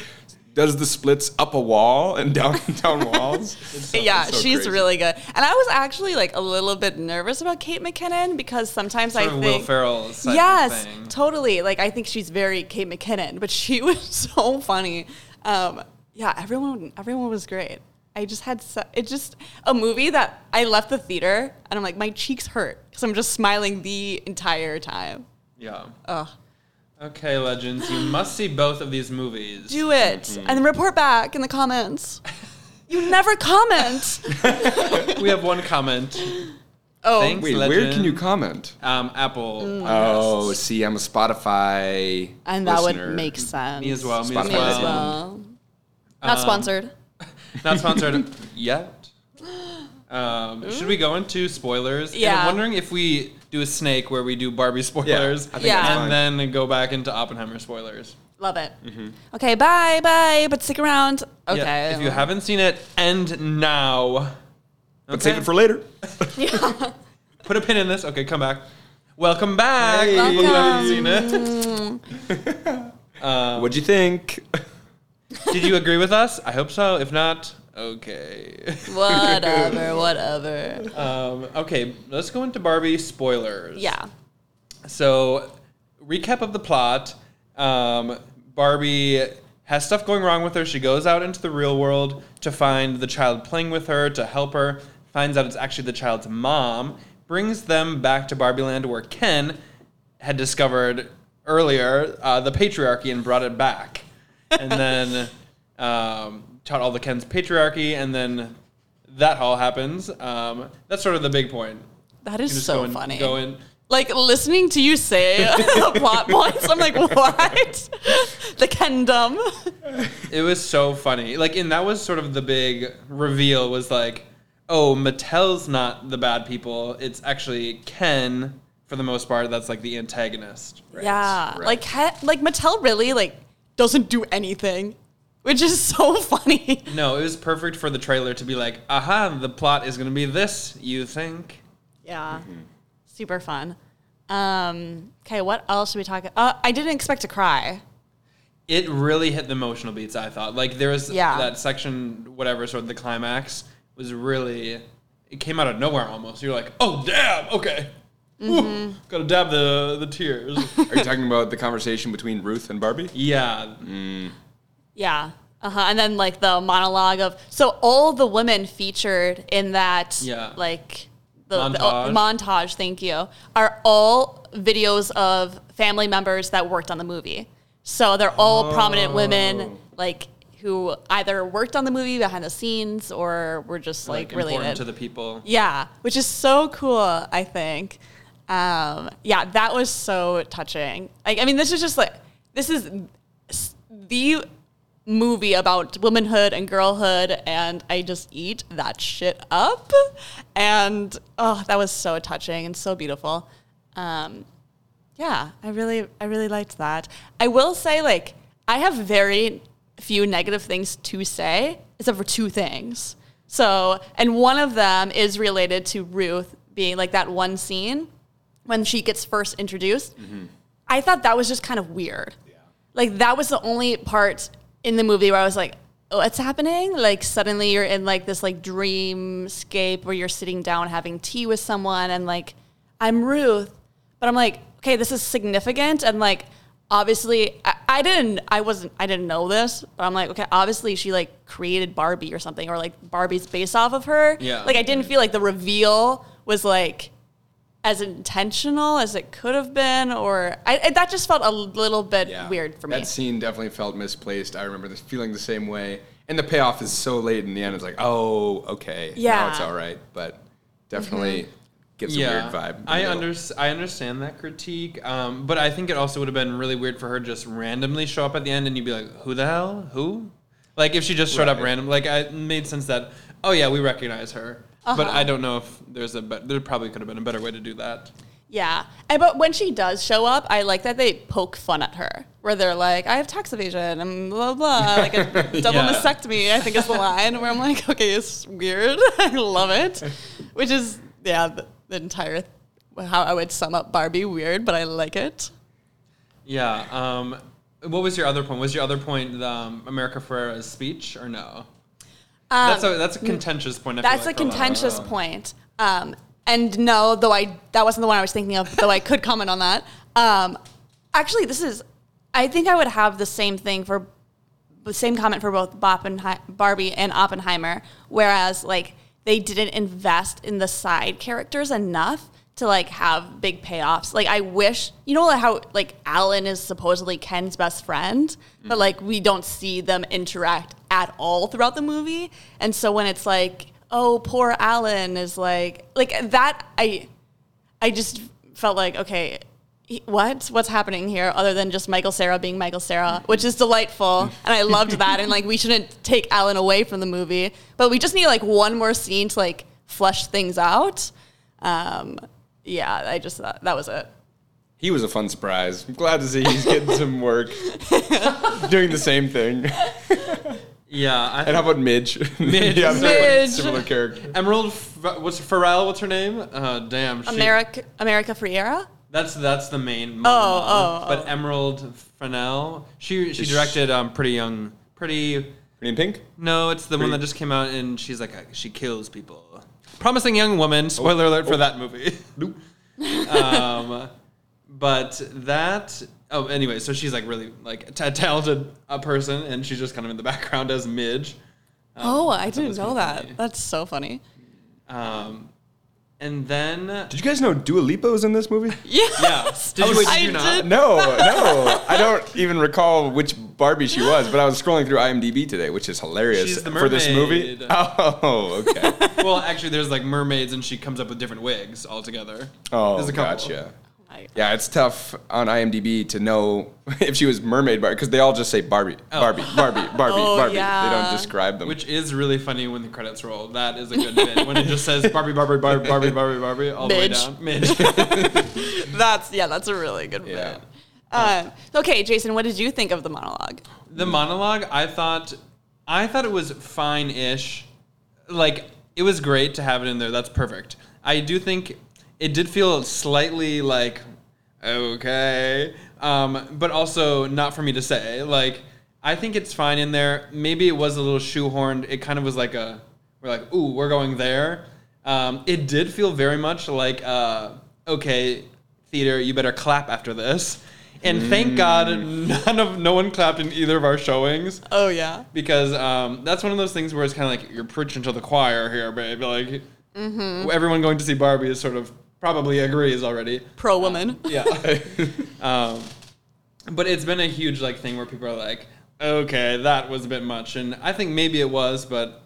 does the splits up a wall and down down walls. yeah, so she's crazy. really good. And I was actually like a little bit nervous about Kate McKinnon because sometimes Sort I of think Will Ferrell. Type yes, thing. totally. Like I think she's very Kate McKinnon, but she was so funny. Um, yeah, everyone, everyone was great. I just had so, it just a movie that I left the theater and I'm like my cheeks hurt because I'm just smiling the entire time. Yeah. Ugh. Okay, legends, you must see both of these movies. Do it and report back in the comments. You never comment. we have one comment. Oh, Thanks, Wait, legend. where can you comment? Um, Apple. Oh, see, I'm a Spotify and that listener. would make sense. me as well. Me as Spotify as well. well. Not Um, sponsored. Not sponsored yet. Um, should we go into spoilers? And Yeah. I'm wondering if we do a snake where we do Barbie spoilers, I think Yeah. that's and then go back into Oppenheimer spoilers. Love it. Okay, bye, bye. But stick around. Okay. Yeah, if you haven't seen it, end now. But save it for later. Yeah. Put a pin in this. Okay, come back. Welcome back. Hey. People who haven't seen it. Um, What'd you think? Did you agree with us? I hope so. If not, okay. whatever, whatever. Um, okay, let's go into Barbie spoilers. Yeah. So, recap of the plot. Um, Barbie has stuff going wrong with her. She goes out into the real world to find the child playing with her to help her. Finds out it's actually the child's mom. Brings them back to Barbie Land where Ken had discovered earlier uh, the patriarchy and brought it back. And then um, taught all the Ken's patriarchy, and then that all happens. Um, that's sort of the big point. That You is just so go in, funny. Go in. Like listening to you say the plot points, I'm like, what? the Kendom. It was so funny. Like, and that was sort of the big reveal was like, oh, Mattel's not the bad people. It's actually Ken, for the most part, that's like the antagonist. yeah. right. Like, like Mattel really like doesn't do anything, which is so funny. No, it was perfect for the trailer to be like, aha, the plot is going to be this, you think? Yeah. Super fun. Um, okay, what else should we talk? about? Uh, I didn't expect to cry. It really hit the emotional beats, I thought. Like, there was Yeah. that section, whatever, sort of the climax was really, it came out of nowhere almost. You're like, oh, damn, okay. Woo, gotta dab the, the tears. Are you talking about the conversation between Ruth and Barbie? yeah, Yeah. Uh-huh. And then like the monologue of so all the women featured in that Yeah. like the the- Montage. montage, thank you, are all videos of family members that worked on the movie. So they're all prominent women like who either worked on the movie behind the scenes or were just like, like, important related. to the people. Yeah, which is so cool, I think. Um, yeah, that was so touching. Like, I mean, this is just like, this is the movie about womanhood and girlhood, and I just eat that shit up. And oh, that was so touching and so beautiful. Um, yeah, I really, I really liked that. I will say, like, I have very few negative things to say, except for two things. So, and one of them is related to Ruth being like that one scene when she gets first introduced. I thought that was just kind of weird. Like, that was the only part in the movie where I was like, oh, what's happening? Like, suddenly you're in like this like dreamscape where you're sitting down having tea with someone and like, I'm Ruth. But I'm like, okay, this is significant. And like, obviously, I, I didn't, I wasn't, I didn't know this, but I'm like, okay, obviously she like created Barbie or something, or like Barbie's based off of her. Yeah. Like, I didn't feel like the reveal was like, as intentional as it could have been, or I, I- that just felt a little bit weird for me. That scene definitely felt misplaced. I remember this feeling the same way. And the payoff is so late in the end. It's like, oh, okay, now Yeah. it's all right. But definitely gives a weird vibe. I under, I understand that critique, um, but I think it also would have been really weird for her just randomly show up at the end and you'd be like, "Who the hell? Who?" Like if she just showed up Right. random, like it made sense that, oh yeah, we recognize her, but Uh-huh. I don't know if there's a, be- there probably could have been a better way to do that. Yeah. And, but when she does show up, I like that they poke fun at her, where they're like, I have tax evasion and blah, blah, like a double Yeah. mastectomy, I think is the line, where I'm like, okay, it's weird. I love it. Which is, yeah, the, the entire, how I would sum up Barbie weird, but I like it. Yeah. Um, what was your other point? Was your other point the, um, America Ferrera's speech or no? Um, that's a that's a contentious point. I feel That's like, a for lot contentious point. Um, and no, though I that wasn't the one I was thinking of, though I could comment on that. Um, actually, this is. I think I would have the same thing for the same comment for both Boppenhei- Barbie and Oppenheimer, whereas like they didn't invest in the side characters enough to like have big payoffs. Like I wish, you know how like Alan is supposedly Ken's best friend, but like we don't see them interact at all throughout the movie. And so when it's like, oh, poor Alan is like like that I I just felt like, okay, what? What's happening here other than just Michael Cera being Michael Cera, which is delightful. And I loved that. And like, we shouldn't take Alan away from the movie, but we just need like one more scene to like flesh things out. Um, yeah, I just thought that was it. He was a fun surprise. I'm glad to see he's getting some work doing the same thing. Yeah. I And how about Midge? Midge. yeah, similar, Midge. similar character. Emerald, F- what's Pharrell? What's her name? Uh, damn. She, America, America Ferrera? That's that's the main. Oh, mom. oh, But oh. Emerald Fennell, she she Is directed um Pretty Young, Pretty. Pretty in Pink? No, it's the one that just came out and she's like a, she kills people. Promising Young Woman. Spoiler alert for that movie. Nope. um, but that. Oh, anyway, so she's like really like a talented uh, person, and she's just kind of in the background as Midge. oh, I didn't know kinda that. funny. That's so funny. Um, and then Did you guys know Dua Lipa was in this movie? Yes. yeah, did you, wait, did I you not? did. No, no. I don't even recall which Barbie she was, but I was scrolling through IMDb today, which is hilarious She's the for this movie. mermaid. Oh, okay. Well, actually, there's like mermaids, and she comes up with different wigs altogether. Oh, There's a couple. gotcha. I- Yeah, it's tough on IMDb to know if she was mermaid Barbie because they all just say Barbie, Barbie, Barbie, Barbie, Oh, Barbie. They don't describe them. Which is really funny when the credits roll. That is a good bit. When it just says Barbie, Barbie, Barbie, Barbie, Barbie, Barbie, all Midge. the way down. Midge. That's, yeah, that's a really good Yeah. bit. Um, okay, Jason, what did you think of the monologue? the monologue, I thought, I thought it was fine-ish. Like it was great to have it in there. That's perfect. I do think it did feel slightly like okay, um, but also not for me to say. Like I think it's fine in there. Maybe it was a little shoehorned. It kind of was like a we're like ooh we're going there. Um, it did feel very much like uh, okay theater you better clap after this. And thank God none of no one clapped in either of our showings Oh, yeah. because um, that's one of those things where it's kind of like you're preaching to the choir here, babe. Like everyone going to see Barbie is sort of probably agrees already. Pro woman. Yeah. um, but it's been a huge like thing where people are like, okay, that was a bit much, and I think maybe it was, but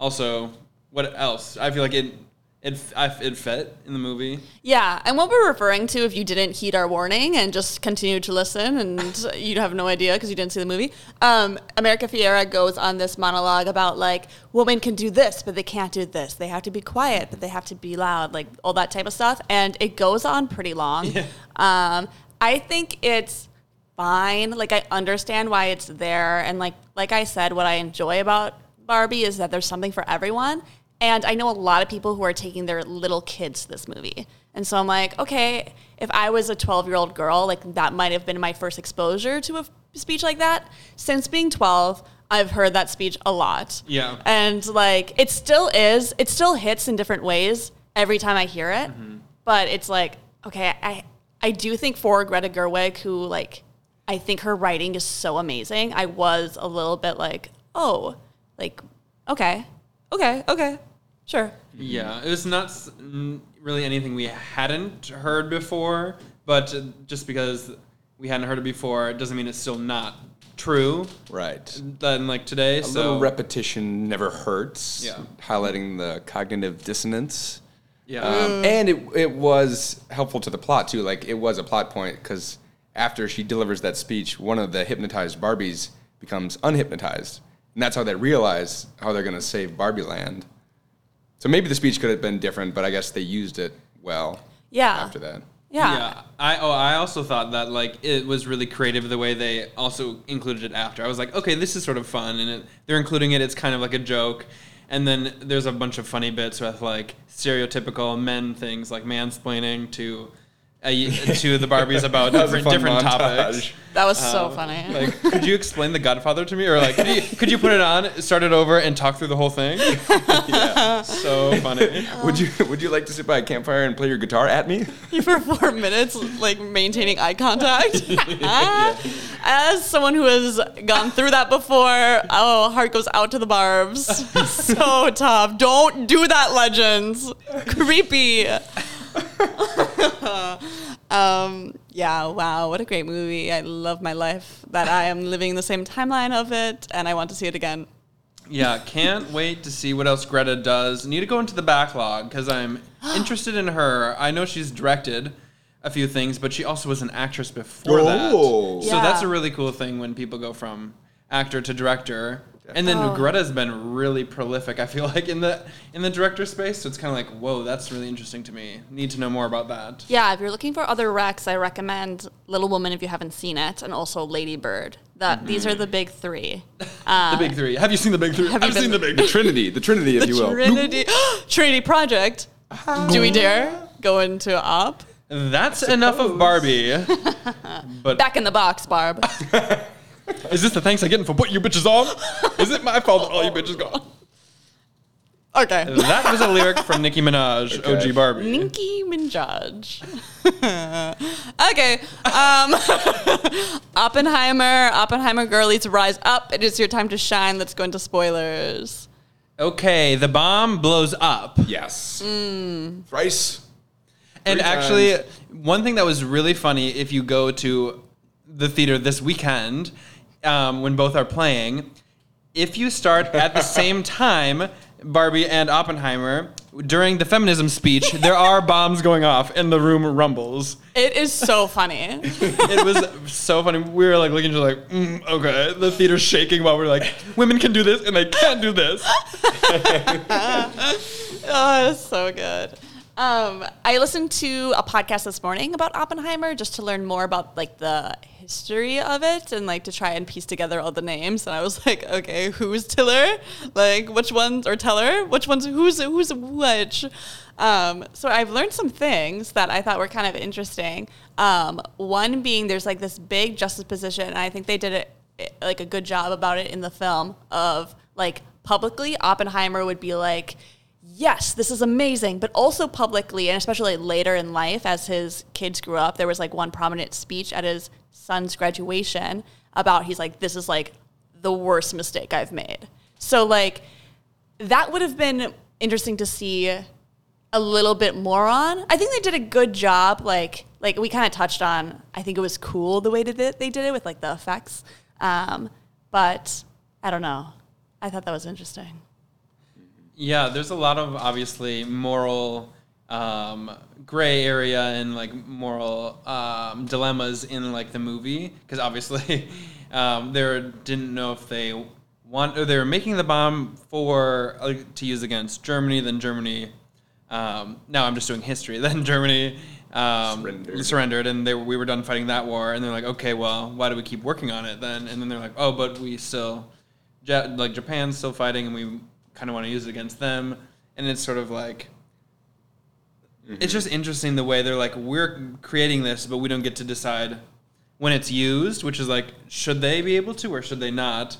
also what else? I feel like it it I, it fit in the movie. Yeah, and what we're referring to, if you didn't heed our warning and just continued to listen and you'd have no idea because you didn't see the movie, um, America Ferrera goes on this monologue about like women can do this, but they can't do this. They have to be quiet, but they have to be loud, like all that type of stuff. And it goes on pretty long. Yeah. Um, I think it's fine. Like I understand why it's there, and like like I said, what I enjoy about Barbie is that there's something for everyone. And I know a lot of people who are taking their little kids to this movie. And so I'm like, okay, if I was a 12 year old girl, like that might have been my first exposure to a speech like that. Since being 12, I've heard that speech a lot. Yeah. And like, it still is, it still hits in different ways every time I hear it. Mm-hmm. But it's like, okay, I, I do think for Greta Gerwig, who like, I think her writing is so amazing. I was a little bit like, oh, like, okay, okay, okay. Sure. Yeah, it was not s- n- really anything we hadn't heard before, but uh, just because we hadn't heard it before, it doesn't mean it's still not true. Right. Then like today, A so little repetition never hurts. Yeah. Highlighting the cognitive dissonance. yeah, Um, and it, it was helpful to the plot too. Like it was a plot point because after she delivers that speech, one of the hypnotized Barbies becomes unhypnotized, and that's how they realize how they're going to save Barbie Land. So maybe the speech could have been different, but I guess they used it well. Yeah. After that. Yeah. Yeah. I oh I also thought that like it was really creative the way they also included it after. I was like, okay, this is sort of fun, and it, they're including it. It's kind of like a joke, and then there's a bunch of funny bits with like stereotypical men things like mansplaining to Uh, to the Barbies about That was a different different topics. That was so um, funny. Like, could you explain The Godfather to me, or like, could you, could you put it on, start it over, and talk through the whole thing? yeah. So funny. Would you Would you like to sit by a campfire and play your guitar at me? for four minutes, like maintaining eye contact. As someone who has gone through that before, oh, heart goes out to the barbs. so tough. Don't do that, legends. Creepy. um, yeah, wow, what a great movie. I love my life that I am living the same timeline of it, and I want to see it again. Yeah, can't wait to see what else Greta does. Need to go into the backlog because I'm interested in her. I know she's directed a few things, but she also was an actress before Oh. that. So Yeah. that's a really cool thing when people go from actor to director. And then Oh. Greta's been really prolific. I feel like in the in the director space, so it's kind of like, whoa, that's really interesting to me. Need to know more about that. Yeah, if you're looking for other recs, I recommend Little Woman if you haven't seen it, and also Lady Bird. That mm-hmm. these are the big three. the big um, three. Have you seen the big three? Have you I've seen the big The. Trinity, the Trinity, if you will. The Trinity Trinity Project. Do we dare go into op? That's enough of Barbie. but Back in the box, Barb. Is this the thanks I get for putting you bitches on? Is it my fault that all you bitches gone? Okay. That was a lyric from Nicki Minaj, Okay. OG Barbie. Nicki Minaj. okay. Um, Oppenheimer, Oppenheimer girlies rise up. It is your time to shine. Let's go into spoilers. Okay, the bomb blows up. Yes. Mm. Thrice. And Three actually, times. one thing that was really funny if you go to the theater this weekend um, when both are playing, if you start at the same time, Barbie and Oppenheimer, during the feminism speech, there are bombs going off and the room rumbles. It is so funny. It was so funny. We were like looking other like, mm, okay. The theater's shaking while we're like, women can do this and they can't do this. Oh, it's so good. Um, I listened to a podcast this morning about Oppenheimer just to learn more about like the history of it and like to try and piece together all the names. And I was like, okay, who's Tiller? Like, which ones or Teller? Which ones? Who's who's which? Um, so I've learned some things that I thought were kind of interesting. Um, one being there's like this big justice position, and I think they did it eh, like a good job about it in the film of like publicly Oppenheimer would be like yes, this is amazing, but also publicly, and especially later in life as his kids grew up, there was like one prominent speech at his son's graduation about he's like, this is like the worst mistake I've made. So, like, that would have been interesting to see a little bit more on. I think they did a good job. Like, like we kind of touched on. I think it was cool the way that they did it with like the effects. Um, but I don't know. I thought that was interesting. Yeah, there's a lot of obviously moral um, gray area and like moral um, dilemmas in like the movie because obviously um, they didn't know if they want or they were making the bomb for uh, to use against Germany. Then Germany. Um, now I'm just doing history. Then Germany um, Surrendered. surrendered, and they were, we were done fighting that war. And they're like, okay, well, why do we keep working on it then? And then they're like, oh, but we still like Japan's still fighting, and we kind of want to use it against them. And it's sort of like it's mm-hmm. just interesting the way they're like we're creating this, but we don't get to decide when it's used, which is like should they be able to or should they not?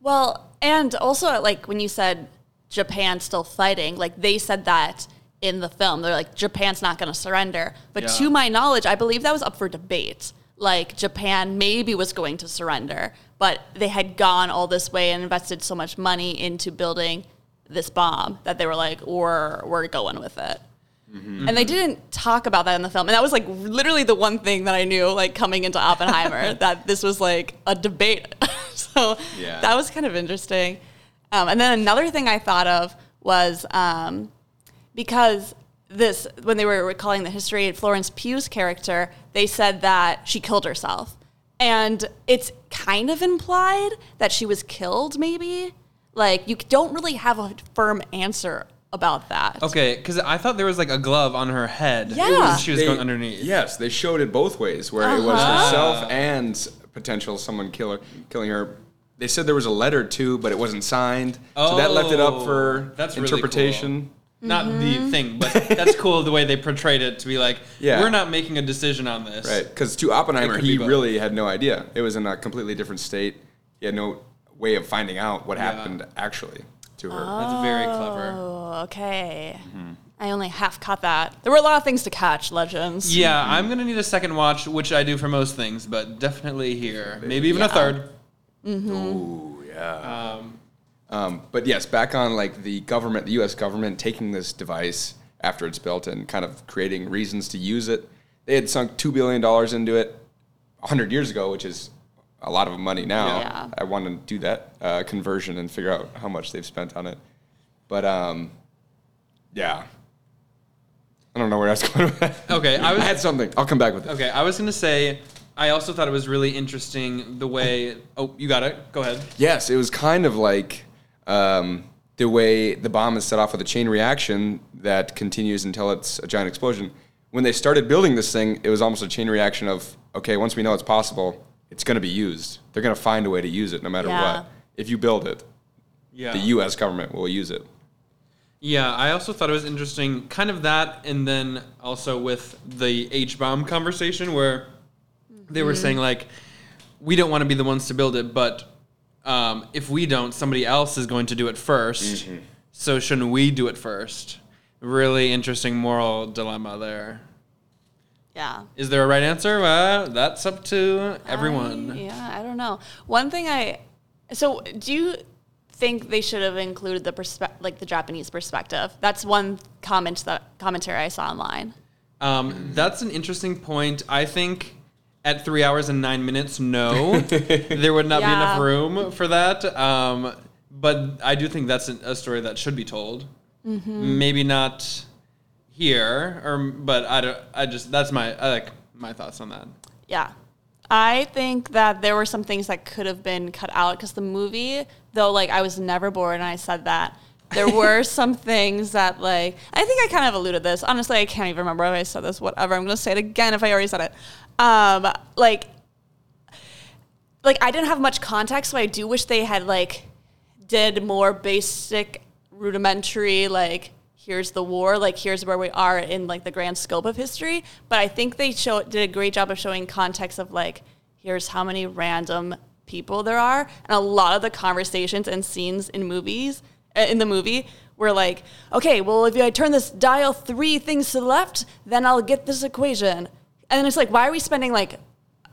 Well, and also like when you said Japan's still fighting, like they said that in the film. They're like Japan's not going to surrender. But Yeah. to my knowledge, I believe that was up for debate. Like Japan maybe was going to surrender, but they had gone all this way and invested so much money into building this bomb that they were like, or we're going with it. And they didn't talk about that in the film. And that was like literally the one thing that I knew, like coming into Oppenheimer, that this was like a debate. so Yeah. that was kind of interesting. Um, and then another thing I thought of was um, because this, when they were recalling the history, Florence Pugh's character, they said that she killed herself. And it's kind of implied that she was killed, maybe. Like, you don't really have a firm answer about that. Okay, because I thought there was like a glove on her head. Yeah. when she was They- going underneath. Yes, they showed it both ways, where it was Uh-huh. herself and potential someone killer killing her. They said there was a letter too, but it wasn't signed, so that left it up for Oh, that's really interpretation. Not Mm-hmm. the thing, but that's cool the way they portrayed it to be like, Yeah. we're not making a decision on this. Right, because to Oppenheimer, could be he really had no idea. It was in a completely different state. He had no way of finding out what Yeah. happened actually to her. That's very clever. Oh, okay. Mm-hmm. I only half caught that. There were a lot of things to catch, Legends. Yeah, I'm gonna need a second watch, which I do for most things, but definitely here, maybe even Yeah. a third. Ooh, yeah. Um, Um, but yes, back on like the government, the U.S. government taking this device after it's built and kind of creating reasons to use it. They had sunk two billion dollars into it hundred years ago, which is a lot of money now. Yeah. I want to do that uh, conversion and figure out how much they've spent on it. But um, yeah, I don't know where I was going with that. okay, I I had something. I'll come back with it. okay. I was gonna say, I also thought it was really interesting the way. Oh, you got it. Go ahead. Yes, it was kind of like um, the way the bomb is set off with a chain reaction that continues until it's a giant explosion. When they started building this thing, it was almost a chain reaction of okay, once we know it's possible, it's going to be used. They're going to find a way to use it no matter Yeah. what. If you build it, Yeah. the U.S. government will use it. Yeah, I also thought it was interesting, kind of that, and then also with the H bomb conversation where they were saying like, we don't want to be the ones to build it, but um, if we don't, somebody else is going to do it 1st So shouldn't we do it first? Really interesting moral dilemma there. Yeah. Is there a right answer? Well, that's up to everyone. I- yeah, I don't know. One thing I so do you think they should have included the perspe- like the Japanese perspective? That's one comment that commentary I saw online. Um, that's an interesting point. I think at three hours and nine minutes, no, there would not be enough room for that. Um, but I do think that's an, a story that should be told. Mm-hmm. Maybe not here, or but I don't. I just that's my I like my thoughts on that. Yeah. I think that there were some things that could have been cut out because the movie, though, like I was never bored and I said that. There were some things that, like, I think I kind of alluded to this. Honestly, I can't even remember if I said this. Whatever. I'm going to say it again if I already said it. Um, like, like I didn't have much context, so I do wish they had like did more basic, rudimentary, like here's the war, like here's where we are in like the grand scope of history. But I think they show did a great job of showing context of like here's how many random people there are, and a lot of the conversations and scenes in movies uh, in the movie were like, okay, well if I turn this dial three things to the left, then I'll get this equation. And it's like, why are we spending like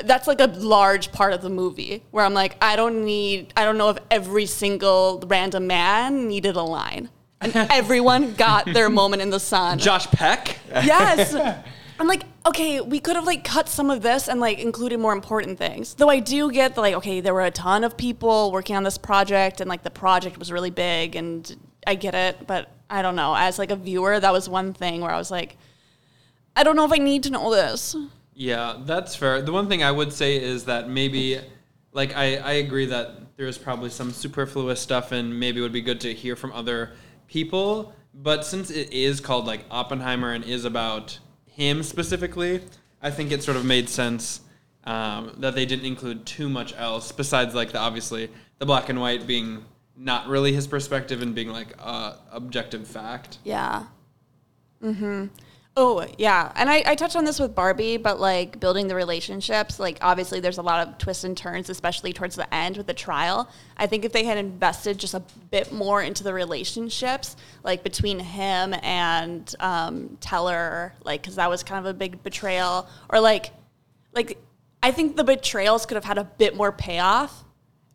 that's like a large part of the movie where I'm like, I don't need, I don't know if every single random man needed a line. And everyone got their moment in the sun. Josh Peck. Yes. I'm like, okay, we could have like cut some of this and like included more important things. Though I do get the, like, okay, there were a ton of people working on this project and like the project was really big and I get it, but I don't know. As like a viewer, that was one thing where I was like, I don't know if I need to know this. Yeah, that's fair. The one thing I would say is that maybe, like, I, I agree that there's probably some superfluous stuff, and maybe it would be good to hear from other people. But since it is called, like, Oppenheimer and is about him specifically, I think it sort of made sense um, that they didn't include too much else besides, like, the obviously the black and white being not really his perspective and being, like, uh, objective fact. Yeah. Mm-hmm. Oh, yeah. And I, I touched on this with Barbie, but like building the relationships, like obviously there's a lot of twists and turns, especially towards the end with the trial. I think if they had invested just a bit more into the relationships, like between him and um, Teller, like, because that was kind of a big betrayal, or like, like, I think the betrayals could have had a bit more payoff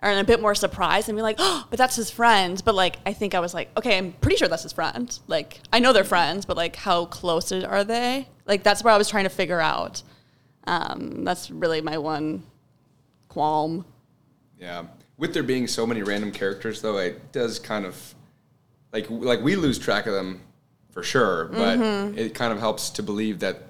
are a bit more surprised and be like, oh, but that's his friend. But like, I think I was like, okay, I'm pretty sure that's his friend. Like, I know they're friends, but like, how close are they? Like, that's what I was trying to figure out. Um, that's really my one qualm. Yeah. With there being so many random characters, though, it does kind of like like we lose track of them for sure, but Mm-hmm. it kind of helps to believe that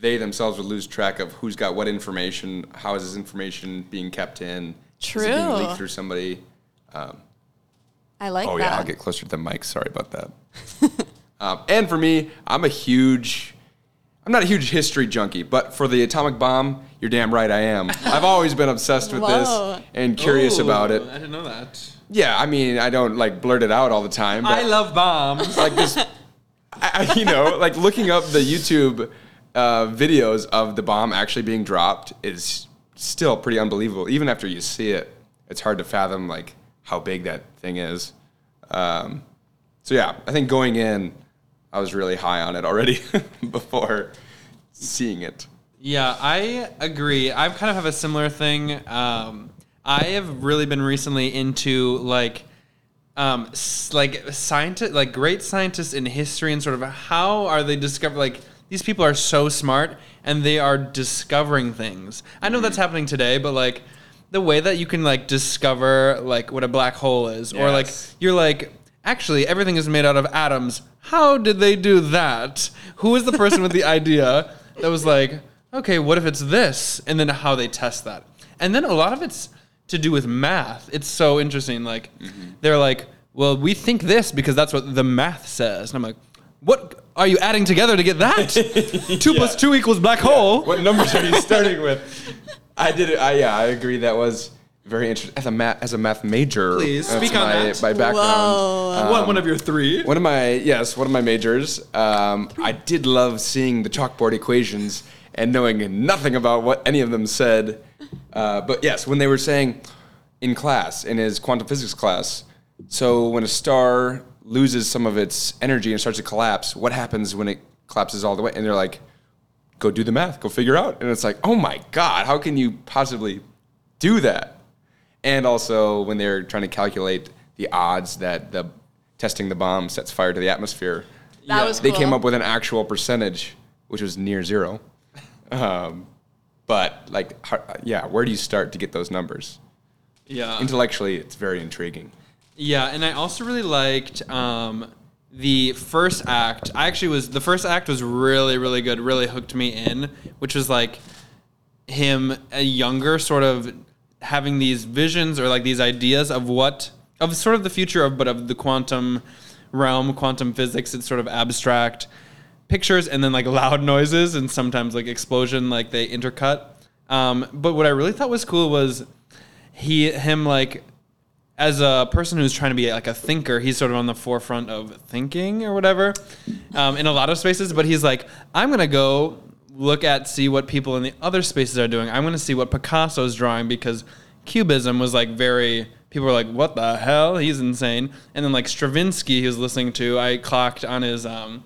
they themselves would lose track of who's got what information, how is this information being kept in, is it being True. leaked through somebody. I like Oh that. yeah, I'll get closer to the mic. Sorry about that. um, and for me, I'm a huge. I'm not a huge history junkie, but for the atomic bomb, you're damn right I am. I've always been obsessed with Whoa. this and curious Ooh, about it. I didn't know that. Yeah, I mean, I don't like blurt it out all the time. But I love bombs. like this, I, I- you know, like looking up the YouTube uh, videos of the bomb actually being dropped is still pretty unbelievable. Even after you see it, it's hard to fathom like how big that thing is. Um, so yeah, I think going in, I was really high on it already before seeing it. Yeah, I agree. I kind of have a similar thing. Um, I have really been recently into like, um, like scientist, like great scientists in history, and sort of how are they discovered? like these people are so smart and they are discovering things. I know that's mm-hmm. happening today, but like the way that you can like discover like what a black hole is, or like Yes. you're like actually everything is made out of atoms. How did they do that? Who was the person with the idea that was like, okay, what if it's this? And then how they test that. And then a lot of it's to do with math. It's so interesting. Like mm-hmm. they're like, well, we think this because that's what the math says. And I'm like, what are you adding together to get that? two plus two equals black hole. What numbers are you starting with? I did it. I, yeah, I agree. That was very interesting. As a math, as a math major, Please, that's speak on my, that. My background. Whoa. one, one of your three. One of my yes, one of my majors. Um, I did love seeing the chalkboard equations and knowing nothing about what any of them said. Uh, but yes, when they were saying in class in his quantum physics class, so when a star loses some of its energy and starts to collapse, what happens when it collapses all the way? And they're like, "Go do the math. Go figure out." And it's like, "Oh my god, how can you possibly do that?" And also when they're trying to calculate the odds that the testing the bomb sets fire to the atmosphere, That Yeah. was they came up with an actual percentage, which was near zero. Um, but like, how, yeah, where do you start to get those numbers? Yeah. Intellectually, it's very intriguing. Yeah, and I also really liked um, the first act. I actually was the first act was really really good. Really hooked me in, which was like him a younger sort of having these visions or like these ideas of what of sort of the future of but of the quantum realm, quantum physics. It's sort of abstract pictures and then like loud noises and sometimes like explosion like they intercut. Um, but what I really thought was cool was he him like as a person who's trying to be like a thinker, he's sort of on the forefront of thinking or whatever um, in a lot of spaces. But he's like, I'm gonna go look at see what people in the other spaces are doing. I'm gonna see what Picasso's drawing because Cubism was like very. People were like, "What the hell? He's insane." And then like Stravinsky, he was listening to. I clocked on his um,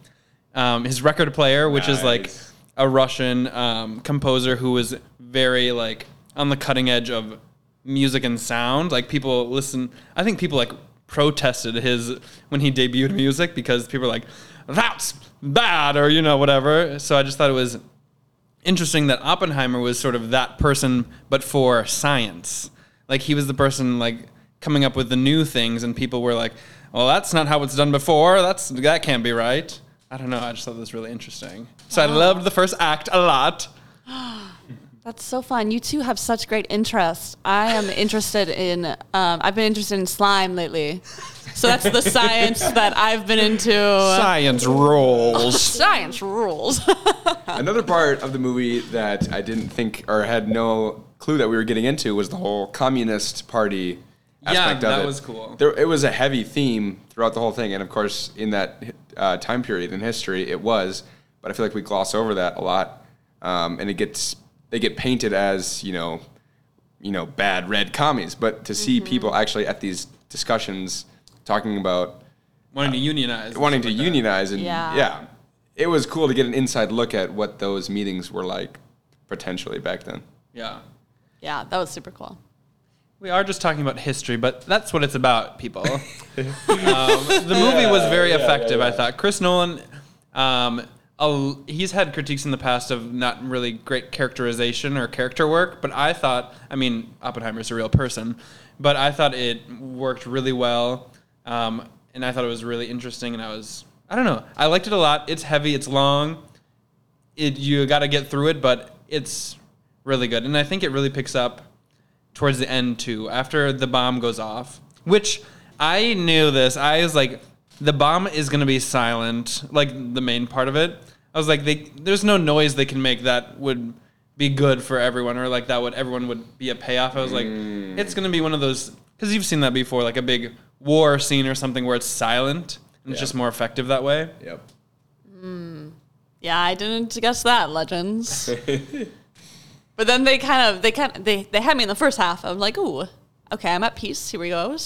um, his record player, which is like a Russian um, composer who was very like on the cutting edge of music and sound. Like people listen. I think people like protested his when he debuted music because people were like, "That's bad," or you know whatever. So I just thought it was interesting that Oppenheimer was sort of that person, but for science. Like he was the person like coming up with the new things, and people were like, "Well, that's not how it's done before. That's that can't be right." I don't know. I just thought this was really interesting. So I loved the first act a lot. That's so fun. You two have such great interests. I am interested in. Um, I've been interested in slime lately, so that's the science that I've been into. Science rules. Science rules. Another part of the movie that I didn't think or had no clue that we were getting into was the whole communist party aspect of it. that it. was cool. There, it was a heavy theme throughout the whole thing, and of course, in that uh, time period in history, it was. But I feel like we gloss over that a lot, um, and it gets they get painted as you know, you know, bad red commies. But to see people actually at these discussions talking about wanting to unionize. wanting to stuff like that. unionize and Yeah. yeah. it was cool to get an inside look at what those meetings were like potentially back then. Yeah. yeah, that was super cool. We are just talking about history, but that's what it's about, people. um, the movie was very effective, I thought. Chris Nolan, um, a- he's had critiques in the past of not really great characterization or character work, but I thought, I mean, Oppenheimer's a real person, but I thought it worked really well. Um, and I thought it was really interesting, and I was, I don't know, I liked it a lot. It's heavy, it's long, it you got to get through it, but it's really good, and I think it really picks up towards the end too, after the bomb goes off. Which I knew this. I was like, the bomb is gonna be silent, like the main part of it. I was like, they, there's no noise they can make that would be good for everyone, or like that would everyone would be a payoff. I was like, mm. it's gonna be one of those because you've seen that before, like a big war scene or something where it's silent and it's just more effective that way. Yep. Hmm. Yeah, I didn't guess that, Legends. but then they kind of they kind of they they had me in the first half. I'm like, ooh, okay, I'm at peace. Here we go.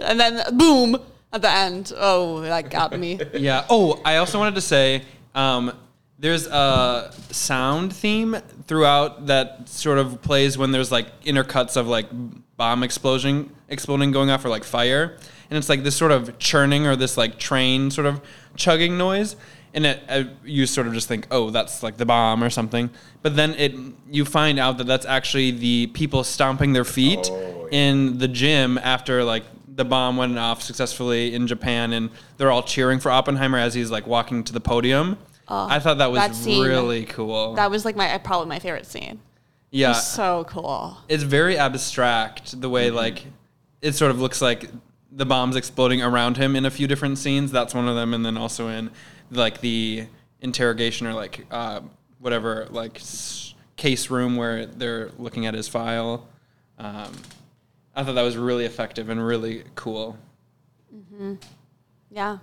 And then boom at the end. Oh, that got me. Yeah. Oh, I also wanted to say um, there's a sound theme throughout that sort of plays when there's like intercuts of like bomb explosion exploding going off or like fire, and it's like this sort of churning or this like train sort of chugging noise. And it, uh, you sort of just think, oh, that's like the bomb or something. But then it, you find out that that's actually the people stomping their feet Oh, in the gym after like the bomb went off successfully in Japan, and they're all cheering for Oppenheimer as he's like walking to the podium. I thought that was that scene- really cool. That was like my probably my favorite scene. yeah, So cool. it's very abstract the way like it sort of looks like the bombs exploding around him in a few different scenes. That's one of them, and then also in like the interrogation or like uh, whatever like s- case room where they're looking at his file. Um, I thought that was really effective and really cool. Mm-hmm. Yeah,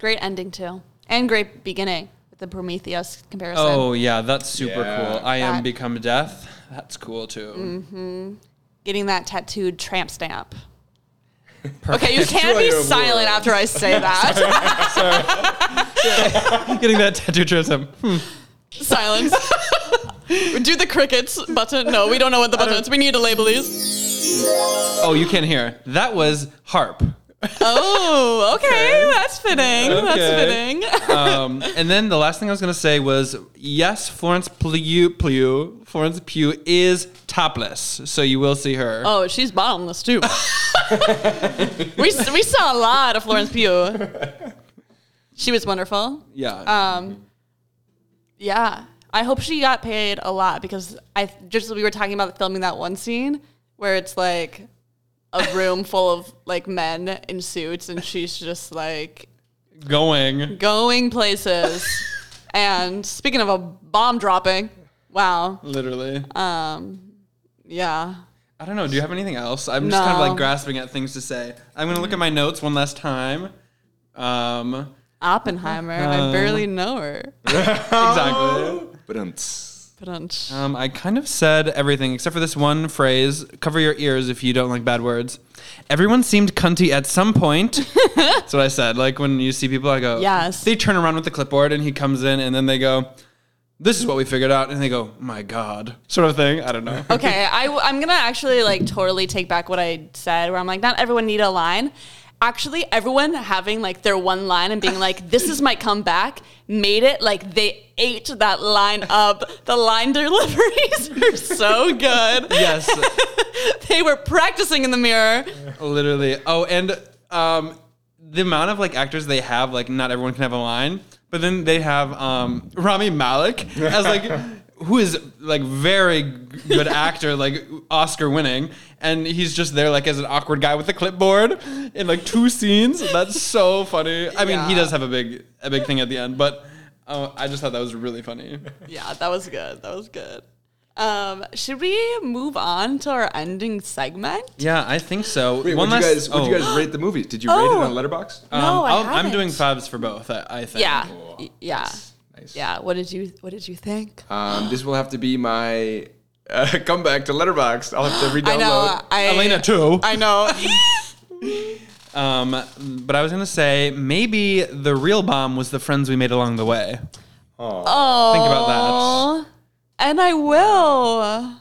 great ending too, and great beginning with the Prometheus comparison. Oh yeah, that's super Yeah. cool. I am become death. That's cool too. Mm-hmm. getting that tattooed tramp stamp. Okay, you can't be silent worlds. after I say that. Getting that tattoo trism. Silence. Do the crickets button. No, we don't know what the button is. We need to label these. Oh, you can't hear. That was harp. Oh, okay. That's fitting. Okay. That's fitting. um, and then the last thing I was gonna say was yes, Florence Pugh, Pugh, Florence Pugh is topless, so you will see her. Oh, she's bottomless too. we, we saw a lot of Florence Pugh. She was wonderful. Yeah. Um, yeah, I hope she got paid a lot because I just we were talking about filming that one scene where it's like a room full of like men in suits and she's just like Going. going places. and speaking of a bomb dropping, wow, Literally. um, yeah. I don't know. Do you have anything else? I'm just kind of like grasping at things to say. I'm gonna look at my notes one last time. Um, Oppenheimer, I barely know her. exactly. But um, Um, Um, I kind of said everything except for this one phrase. Cover your ears if you don't like bad words. Everyone seemed cunty at some point. That's what I said. Like when you see people, I go, Yes. They turn around with the clipboard and he comes in and then they go, This is what we figured out. And they go, My God. Sort of thing. I don't know. okay, I, am gonna actually like totally take back what I said, where I'm like, not everyone need a line. Actually, everyone having like their one line and being like, "This is my comeback," made it like they ate that line up. The line deliveries are so good. yes. they were practicing in the mirror. Literally. Oh, and um, the amount of like actors they have, like not everyone can have a line, but then they have um, Rami Malek as like who is like very good actor, like Oscar winning, and he's just there like as an awkward guy with a clipboard in like two scenes. That's so funny. I mean, he does have a big a big thing at the end, but uh, I just thought that was really funny. Yeah, that was good. That was good. Um, should we move on to our ending segment? Yeah, I think so. wait, One would you last- guys? Would oh. you guys rate the movie? Did you rate Oh. it on Letterboxd? Um, No, I I'll- I'm doing fives for both. I, I think. Yeah, Oh, yeah, Nice. yeah. What did you What did you think? Um, this will have to be my uh, comeback to Letterboxd. I'll have to re-download. I know. I, Elena too. I know. Um, but I was gonna say maybe the real bomb was the friends we made along the way. Oh, Think about that. And I will.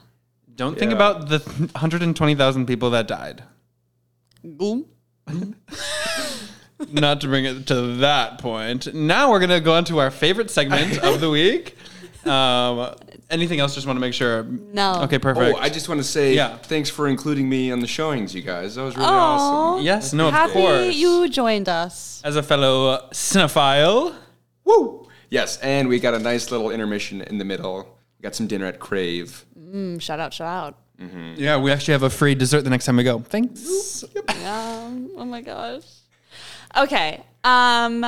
Don't think Yeah. about the 120,000 people that died. Boom. Not to bring it to that point. Now we're gonna go on to our favorite segment of the week. Um, anything else? Just want to make sure. No. Okay, perfect. Oh, I just want to say Yeah. thanks for including me on the showings, you guys. That was really Aw. awesome. yes, no, of Happy course. you joined us. As a fellow cinephile, Woo! Yes, and we got a nice little intermission in the middle. We got some dinner at Crave. Mm, shout out, shout out. yeah, we actually have a free dessert the next time we go. Thanks. Yeah. Oh my gosh. Okay. Um,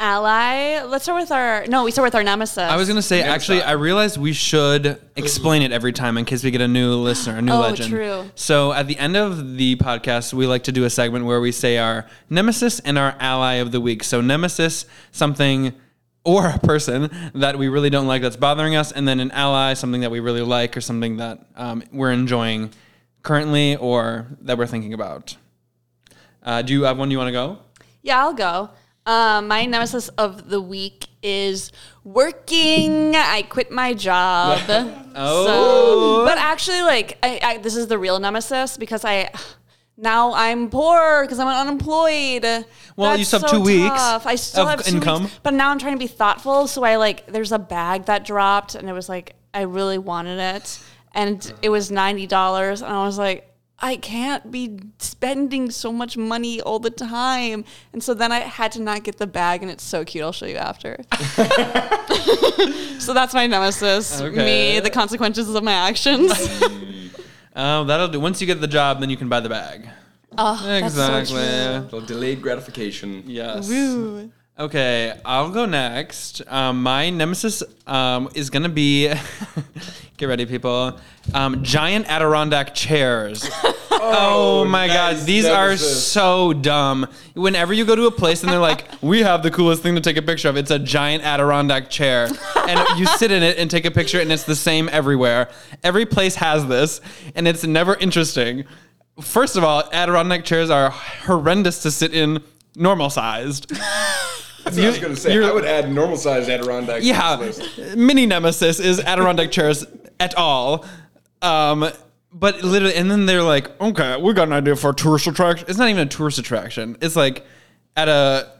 ally. Let's start with our. No, we start with our nemesis. I was gonna say, actually, I realized we should explain it every time in case we get a new listener, a new Oh, legend. true. So at the end of the podcast, we like to do a segment where we say our nemesis and our ally of the week. So nemesis, something or a person that we really don't like that's bothering us, and then an ally, something that we really like or something that um, we're enjoying currently or that we're thinking about. Uh, do you have one you want to go? Yeah, I'll go. Um, my nemesis of the week is working. I quit my job. Oh. So, but actually, like, I, I, this is the real nemesis because I now I'm poor because I'm unemployed. Well, you That's still have so two weeks tough. I still have income. weeks, but now I'm trying to be thoughtful. So I like, there's a bag that dropped, and it was like I really wanted it, and it was ninety dollars, and I was like. I can't be spending so much money all the time. And so then I had to not get the bag, and it's so cute. I'll show you after. so that's my nemesis. Okay. Me, the consequences of my actions. Um, that'll do. Once you get the job, then you can buy the bag. oh, that's so Exactly. delayed gratification. Yes. Woo. Okay, I'll go next. Um, my nemesis um, is gonna be. get ready, people. Um, giant Adirondack chairs. oh, my god, nice these are nemesis. so dumb. Whenever you go to a place and they're like, "We have the coolest thing to take a picture of," it's a giant Adirondack chair, and you sit in it and take a picture, and it's the same everywhere. Every place has this, and it's never interesting. First of all, Adirondack chairs are horrendous to sit in, normal sized. That's what I was going to say. I would add normal sized Adirondack. to Yeah, mini nemesis is Adirondack chairs at all. Um, but literally, and then they're like, okay, we got an idea for a tourist attraction. It's not even a tourist attraction. It's like at a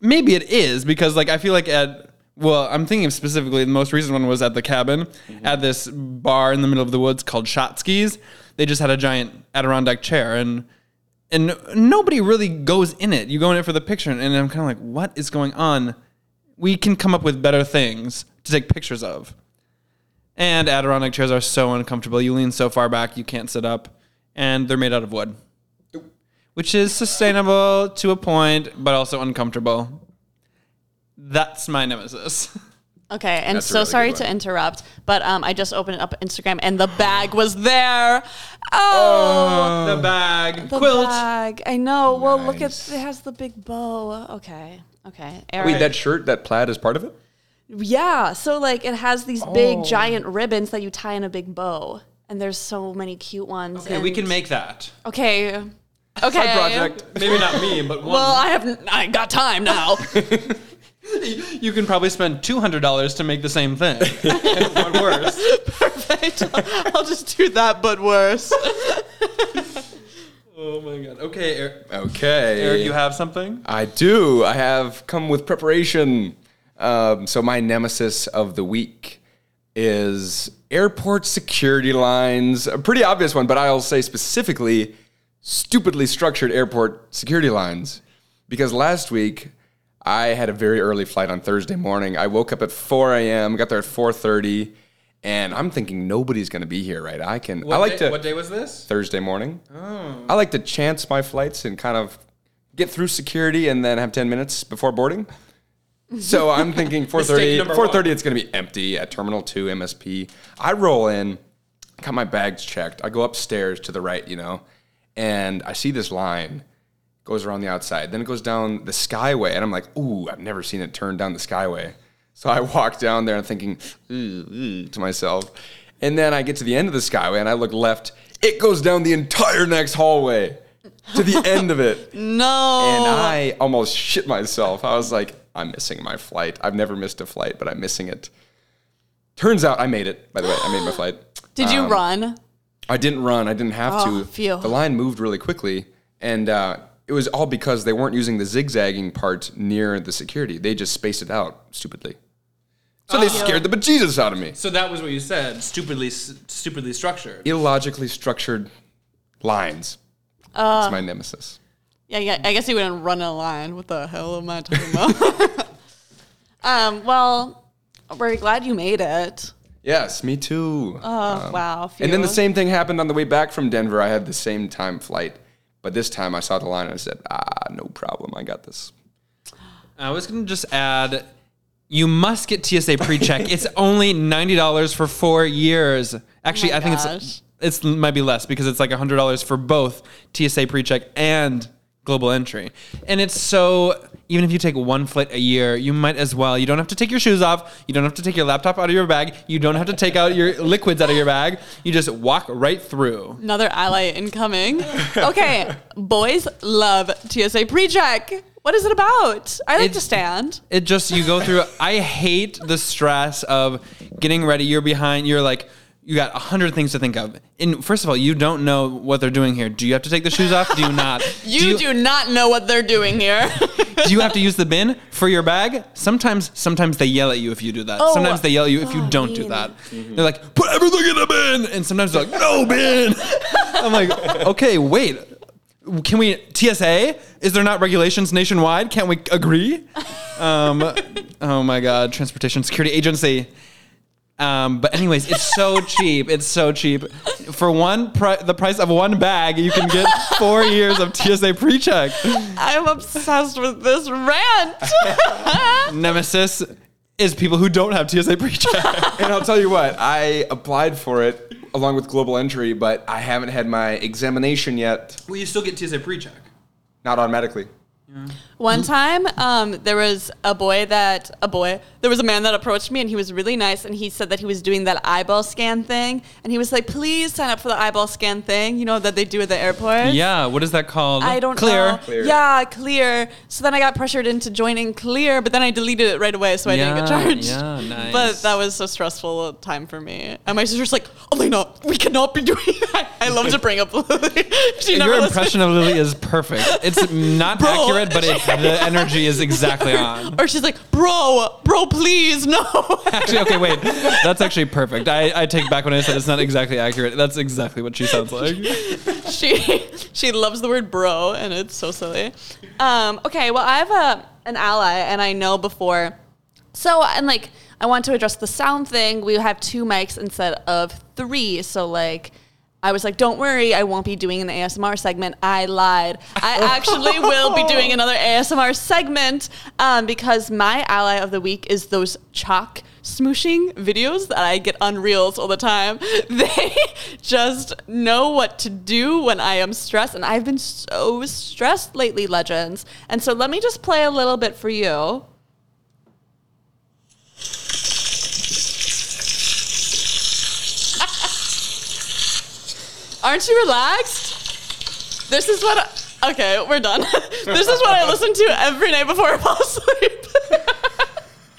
maybe it is because like I feel like at well, I'm thinking specifically the most recent one was at the cabin at this bar in the middle of the woods called Shot Skis. They just had a giant Adirondack chair and and nobody really goes in it. You go in it for the picture, and I'm kind of like, what is going on? We can come up with better things to take pictures of. And Adirondack chairs are so uncomfortable. You lean so far back, you can't sit up, and they're made out of wood, which is sustainable to a point, but also uncomfortable. That's my nemesis. Okay, and That's so really sorry to interrupt, but um, I just opened up Instagram and the bag was there. Oh, the bag, the quilt. bag. I know. Well, look at Nice. it has the big bow. Okay, okay. Wait, that shirt, that plaid is part of it? yeah. So like, it has these big Oh. giant ribbons that you tie in a big bow, and there's so many cute ones. Okay, we and- can make that. Okay. Okay. Project. Maybe not me, but one. Well, I have. I got time now. you can probably spend two hundred dollars to make the same thing. but worse. Perfect. I'll just do that, but worse. Oh my god. Okay, Erik, Okay. Erik, you have something? I do. I have come with preparation. Um, so my nemesis of the week is airport security lines. A pretty obvious one, but I'll say specifically stupidly structured airport security lines. Because last week I had a very early flight on Thursday morning. I woke up at 4 a.m., got there at 4:30, and I'm thinking nobody's going to be here, right? I can. I like to. What day was this? Thursday morning. Oh. I like to chance my flights and kind of get through security and then have 10 minutes before boarding. So I'm thinking 4:30 number 4:30 it's going to be empty at terminal 2 MSP. I roll in, got my bags checked. I go upstairs to the right, you know, and I see this line goes around the outside. Then it goes down the skyway and I'm like, "Ooh, I've never seen it turn down the skyway." So I walk down there and thinking ooh, ooh, to myself. And then I get to the end of the skyway and I look left. It goes down the entire next hallway to the end of it. No. And I almost shit myself. I was like, I'm missing my flight. I've never missed a flight, but I'm missing it. Turns out I made it, by the way. I made my flight. Did you run? I didn't run. I didn't have Oh, to. phew. The line moved really quickly, and uh, it was all because they weren't using the zigzagging part near the security. They just spaced it out stupidly. So they scared the bejesus out of me. So that was what you said. Stupidly, stupidly structured. Illogically structured lines. Uh. That's my nemesis. Yeah, yeah. I guess you wouldn't run a line. What the hell am I talking about? um. Well, we're glad you made it. Yes, me too. Oh wow. and then the phew. same thing happened on the way back from Denver. I had the same time flight, but this time I saw the line and I said, "Ah, no problem. I got this." I was gonna just add, you must get TSA pre-check. it's only ninety dollars for four years. Actually, my I think gosh. it's it's might be less because it's like hundred dollars for both TSA pre-check and global entry. And it's so even if you take one flight a year, you might as well. You don't have to take your shoes off. You don't have to take your laptop out of your bag. You don't have to take out your liquids out of your bag. You just walk right through. Another ally incoming. Okay, boys love TSA pre-check. What is it about? I like It- to stand. It just you go through. I hate the stress of getting ready. You're behind. You're like you got a hundred things to think of. And first of all, you don't know what they're doing here. Do you have to take the shoes off? Do you not? You do, not know what they're doing here. do you have to use the bin for your bag? Sometimes, sometimes they yell at you if you do that. Oh, sometimes they yell at you if you oh, don't do mean. that. They're like, put everything in the bin, and sometimes they're like, no bin. I'm like, okay, wait. Can we TSA? Is there not regulations nationwide? Can't we agree? Um, oh my God, Transportation Security Agency. Um, but anyways, it's so cheap. It's so cheap. For one, pri- the price of one bag, you can get four years of TSA pre-check. I'm obsessed with this rant. Nemesis is people who don't have TSA pre-check. And I'll tell you what, I applied for it along with global entry, but I haven't had my examination yet. well, you still get TSA pre-check. Not automatically. One time, um, there was a boy that a boy. There was a man that approached me, and he was really nice. And he said that he was doing that eyeball scan thing, and he was like, "Please sign up for the eyeball scan thing. You know that they do at the airport." Yeah, what is that called? I don't Clear. know. Clear. Yeah, clear. So then I got pressured into joining Clear, but then I deleted it right away, so I didn't get charged. yeah, nice. But that was a stressful time for me. And my sister's like, Elena, we cannot be doing that. I love to bring up Lily. she Your listens. impression of Lily is perfect. It's not Bro. accurate, but it's, the energy is exactly on. Or she's like, bro, bro, please, no. Actually, okay, wait. That's actually perfect. I, I take back when I said it's not exactly accurate. That's exactly what she sounds like. she she loves the word bro, and it's so silly. Um, okay, well, I have a an ally, and I know before. So and like I want to address the sound thing. We have two mics instead of three. So like. I was like, don't worry, I won't be doing an ASMR segment. I lied. I actually will be doing another ASMR segment um, because my ally of the week is those chalk smooshing videos that I get on Reels all the time. They just know what to do when I am stressed. And I've been so stressed lately, Legends. And so let me just play a little bit for you. Aren't you relaxed? This is what. I, okay, we're done. this is what I listen to every night before I fall asleep.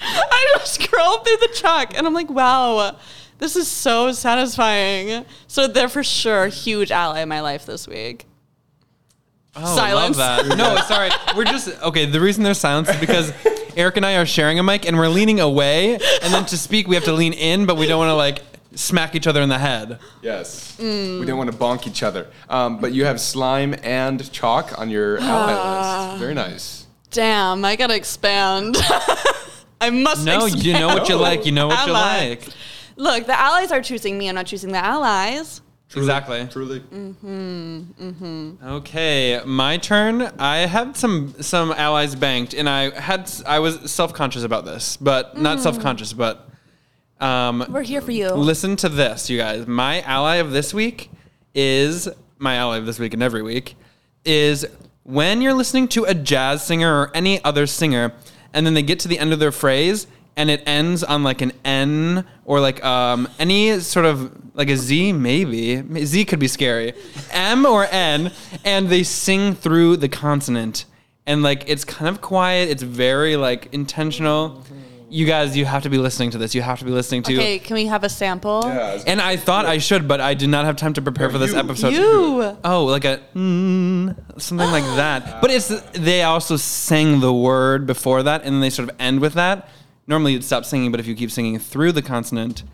I just scroll through the chalk and I'm like, wow, this is so satisfying. So they're for sure a huge ally in my life this week. Oh, Silence. love that. No, sorry. We're just okay. The reason there's silence is because Erik and I are sharing a mic and we're leaning away, and then to speak we have to lean in, but we don't want to like smack each other in the head. Yes. Mm. We don't want to bonk each other. Um, but you have slime and chalk on your ally list. Very nice. Damn, I gotta expand. I must No, expand. you know what you like. You know what you Ally. like. Look, the allies are choosing me. I'm not choosing the allies. Exactly. Truly. Okay, my turn. I had some some allies banked, and I had I was self conscious about this, but not self conscious, but um, We're here for you. listen to this, you guys. My ally of this week is my ally of this week and every week is when you're listening to a jazz singer or any other singer, and then they get to the end of their phrase and it ends on like an N or like um, any sort of like a Z, maybe Z could be scary, M or N, and they sing through the consonant, and like it's kind of quiet. It's very like intentional. You guys, you have to be listening to this. You have to be listening to. Okay, can we have a sample? Yeah, And I thought I should, but I did not have time to prepare for this you. episode. You. Oh, like a mm, something like that. But it's they also sang the word before that, and then they sort of end with that. Normally you'd stop singing, but if you keep singing through the consonant,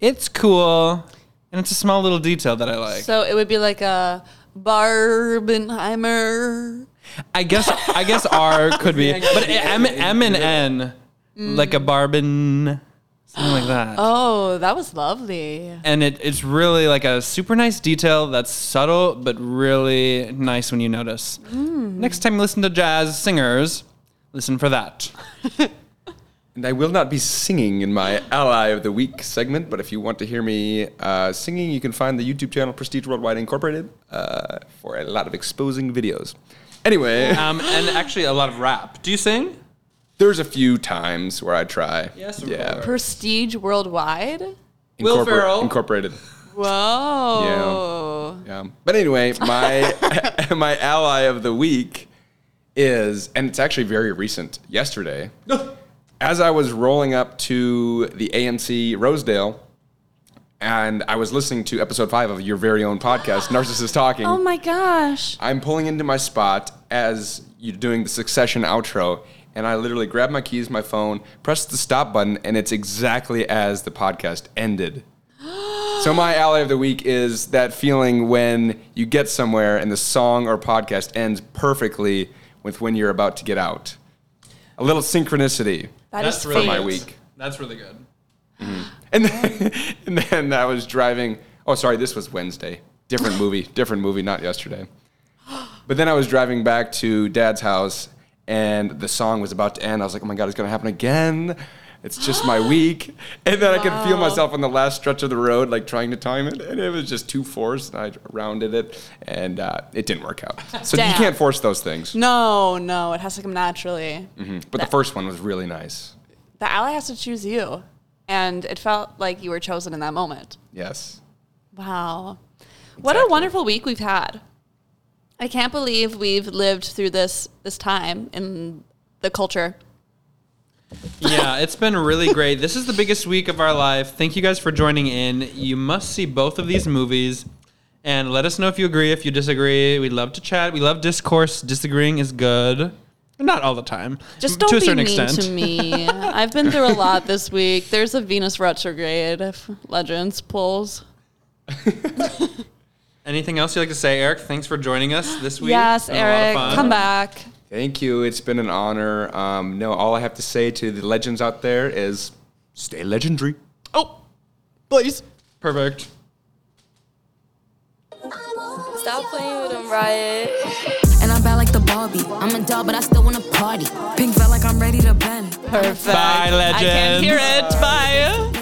it's cool, and it's a small little detail that I like. So it would be like a Barbenheimer. I guess I guess R could be, but M M and N, like a barbin, something like that. Oh, that was lovely. and it, it's really like a super nice detail that's subtle but really nice when you notice. Next time you listen to jazz singers, listen for that. And I will not be singing in my Ally of the Week segment, but if you want to hear me uh, singing, you can find the YouTube channel Prestige Worldwide Incorporated uh, for a lot of exposing videos. Anyway, Um, and actually, a lot of rap. Do you sing? There's a few times where I try. Yes, of yeah. Prestige Worldwide. Will Ferrell. Incorporated. Whoa. Yeah. But anyway, my my ally of the week is, and it's actually very recent. Yesterday, as I was rolling up to the AMC Rosedale, and I was listening to episode five of your very own podcast, Narcissist Talking. Oh my gosh. I'm pulling into my spot as you're doing the Succession outro, and I literally grabbed my keys, my phone, pressed the stop button, and it's exactly as the podcast ended. so my ally of the week is that feeling when you get somewhere and the song or podcast ends perfectly with when you're about to get out. A little synchronicity That is for my fate. week. That's really good. Mm-hmm. And then, and then I was driving. Oh, sorry, this was Wednesday. Different movie, different movie, not yesterday. But then I was driving back to Dad's house, and the song was about to end. I was like, "Oh my god, it's gonna happen again." It's just my week, and then I could feel myself on the last stretch of the road, like trying to time it, and it was just too forced. And I rounded it, and uh, it didn't work out. So you can't force those things. No, no, it has to come naturally. But the first one was really nice. The ally has to choose you. And it felt like you were chosen in that moment. Yes. Wow. What a wonderful week we've had. I can't believe we've lived through this this time in the culture. yeah, it's been really great. This is the biggest week of our life. Thank you guys for joining in. You must see both of these movies and let us know if you agree, if you disagree. We love to chat. We love discourse. Disagreeing is good. Not all the time. Just don't to a be certain mean extent. to me. I've been through a lot this week. There's a Venus retrograde. If Legends pulls. Anything else you'd like to say, Erik? Thanks for joining us this week. Yes, It's been a lot of Erik, come back. Thank you. It's been an honor. Um, no, all I have to say to the legends out there is stay legendary. Oh, please. Perfect. Stop playing with them, Riot. And I'm bad like the Barbie. I'm a doll, but I still wanna party. Pink felt like I'm ready to bend. Perfect. Bye, I can't hear it. Bye.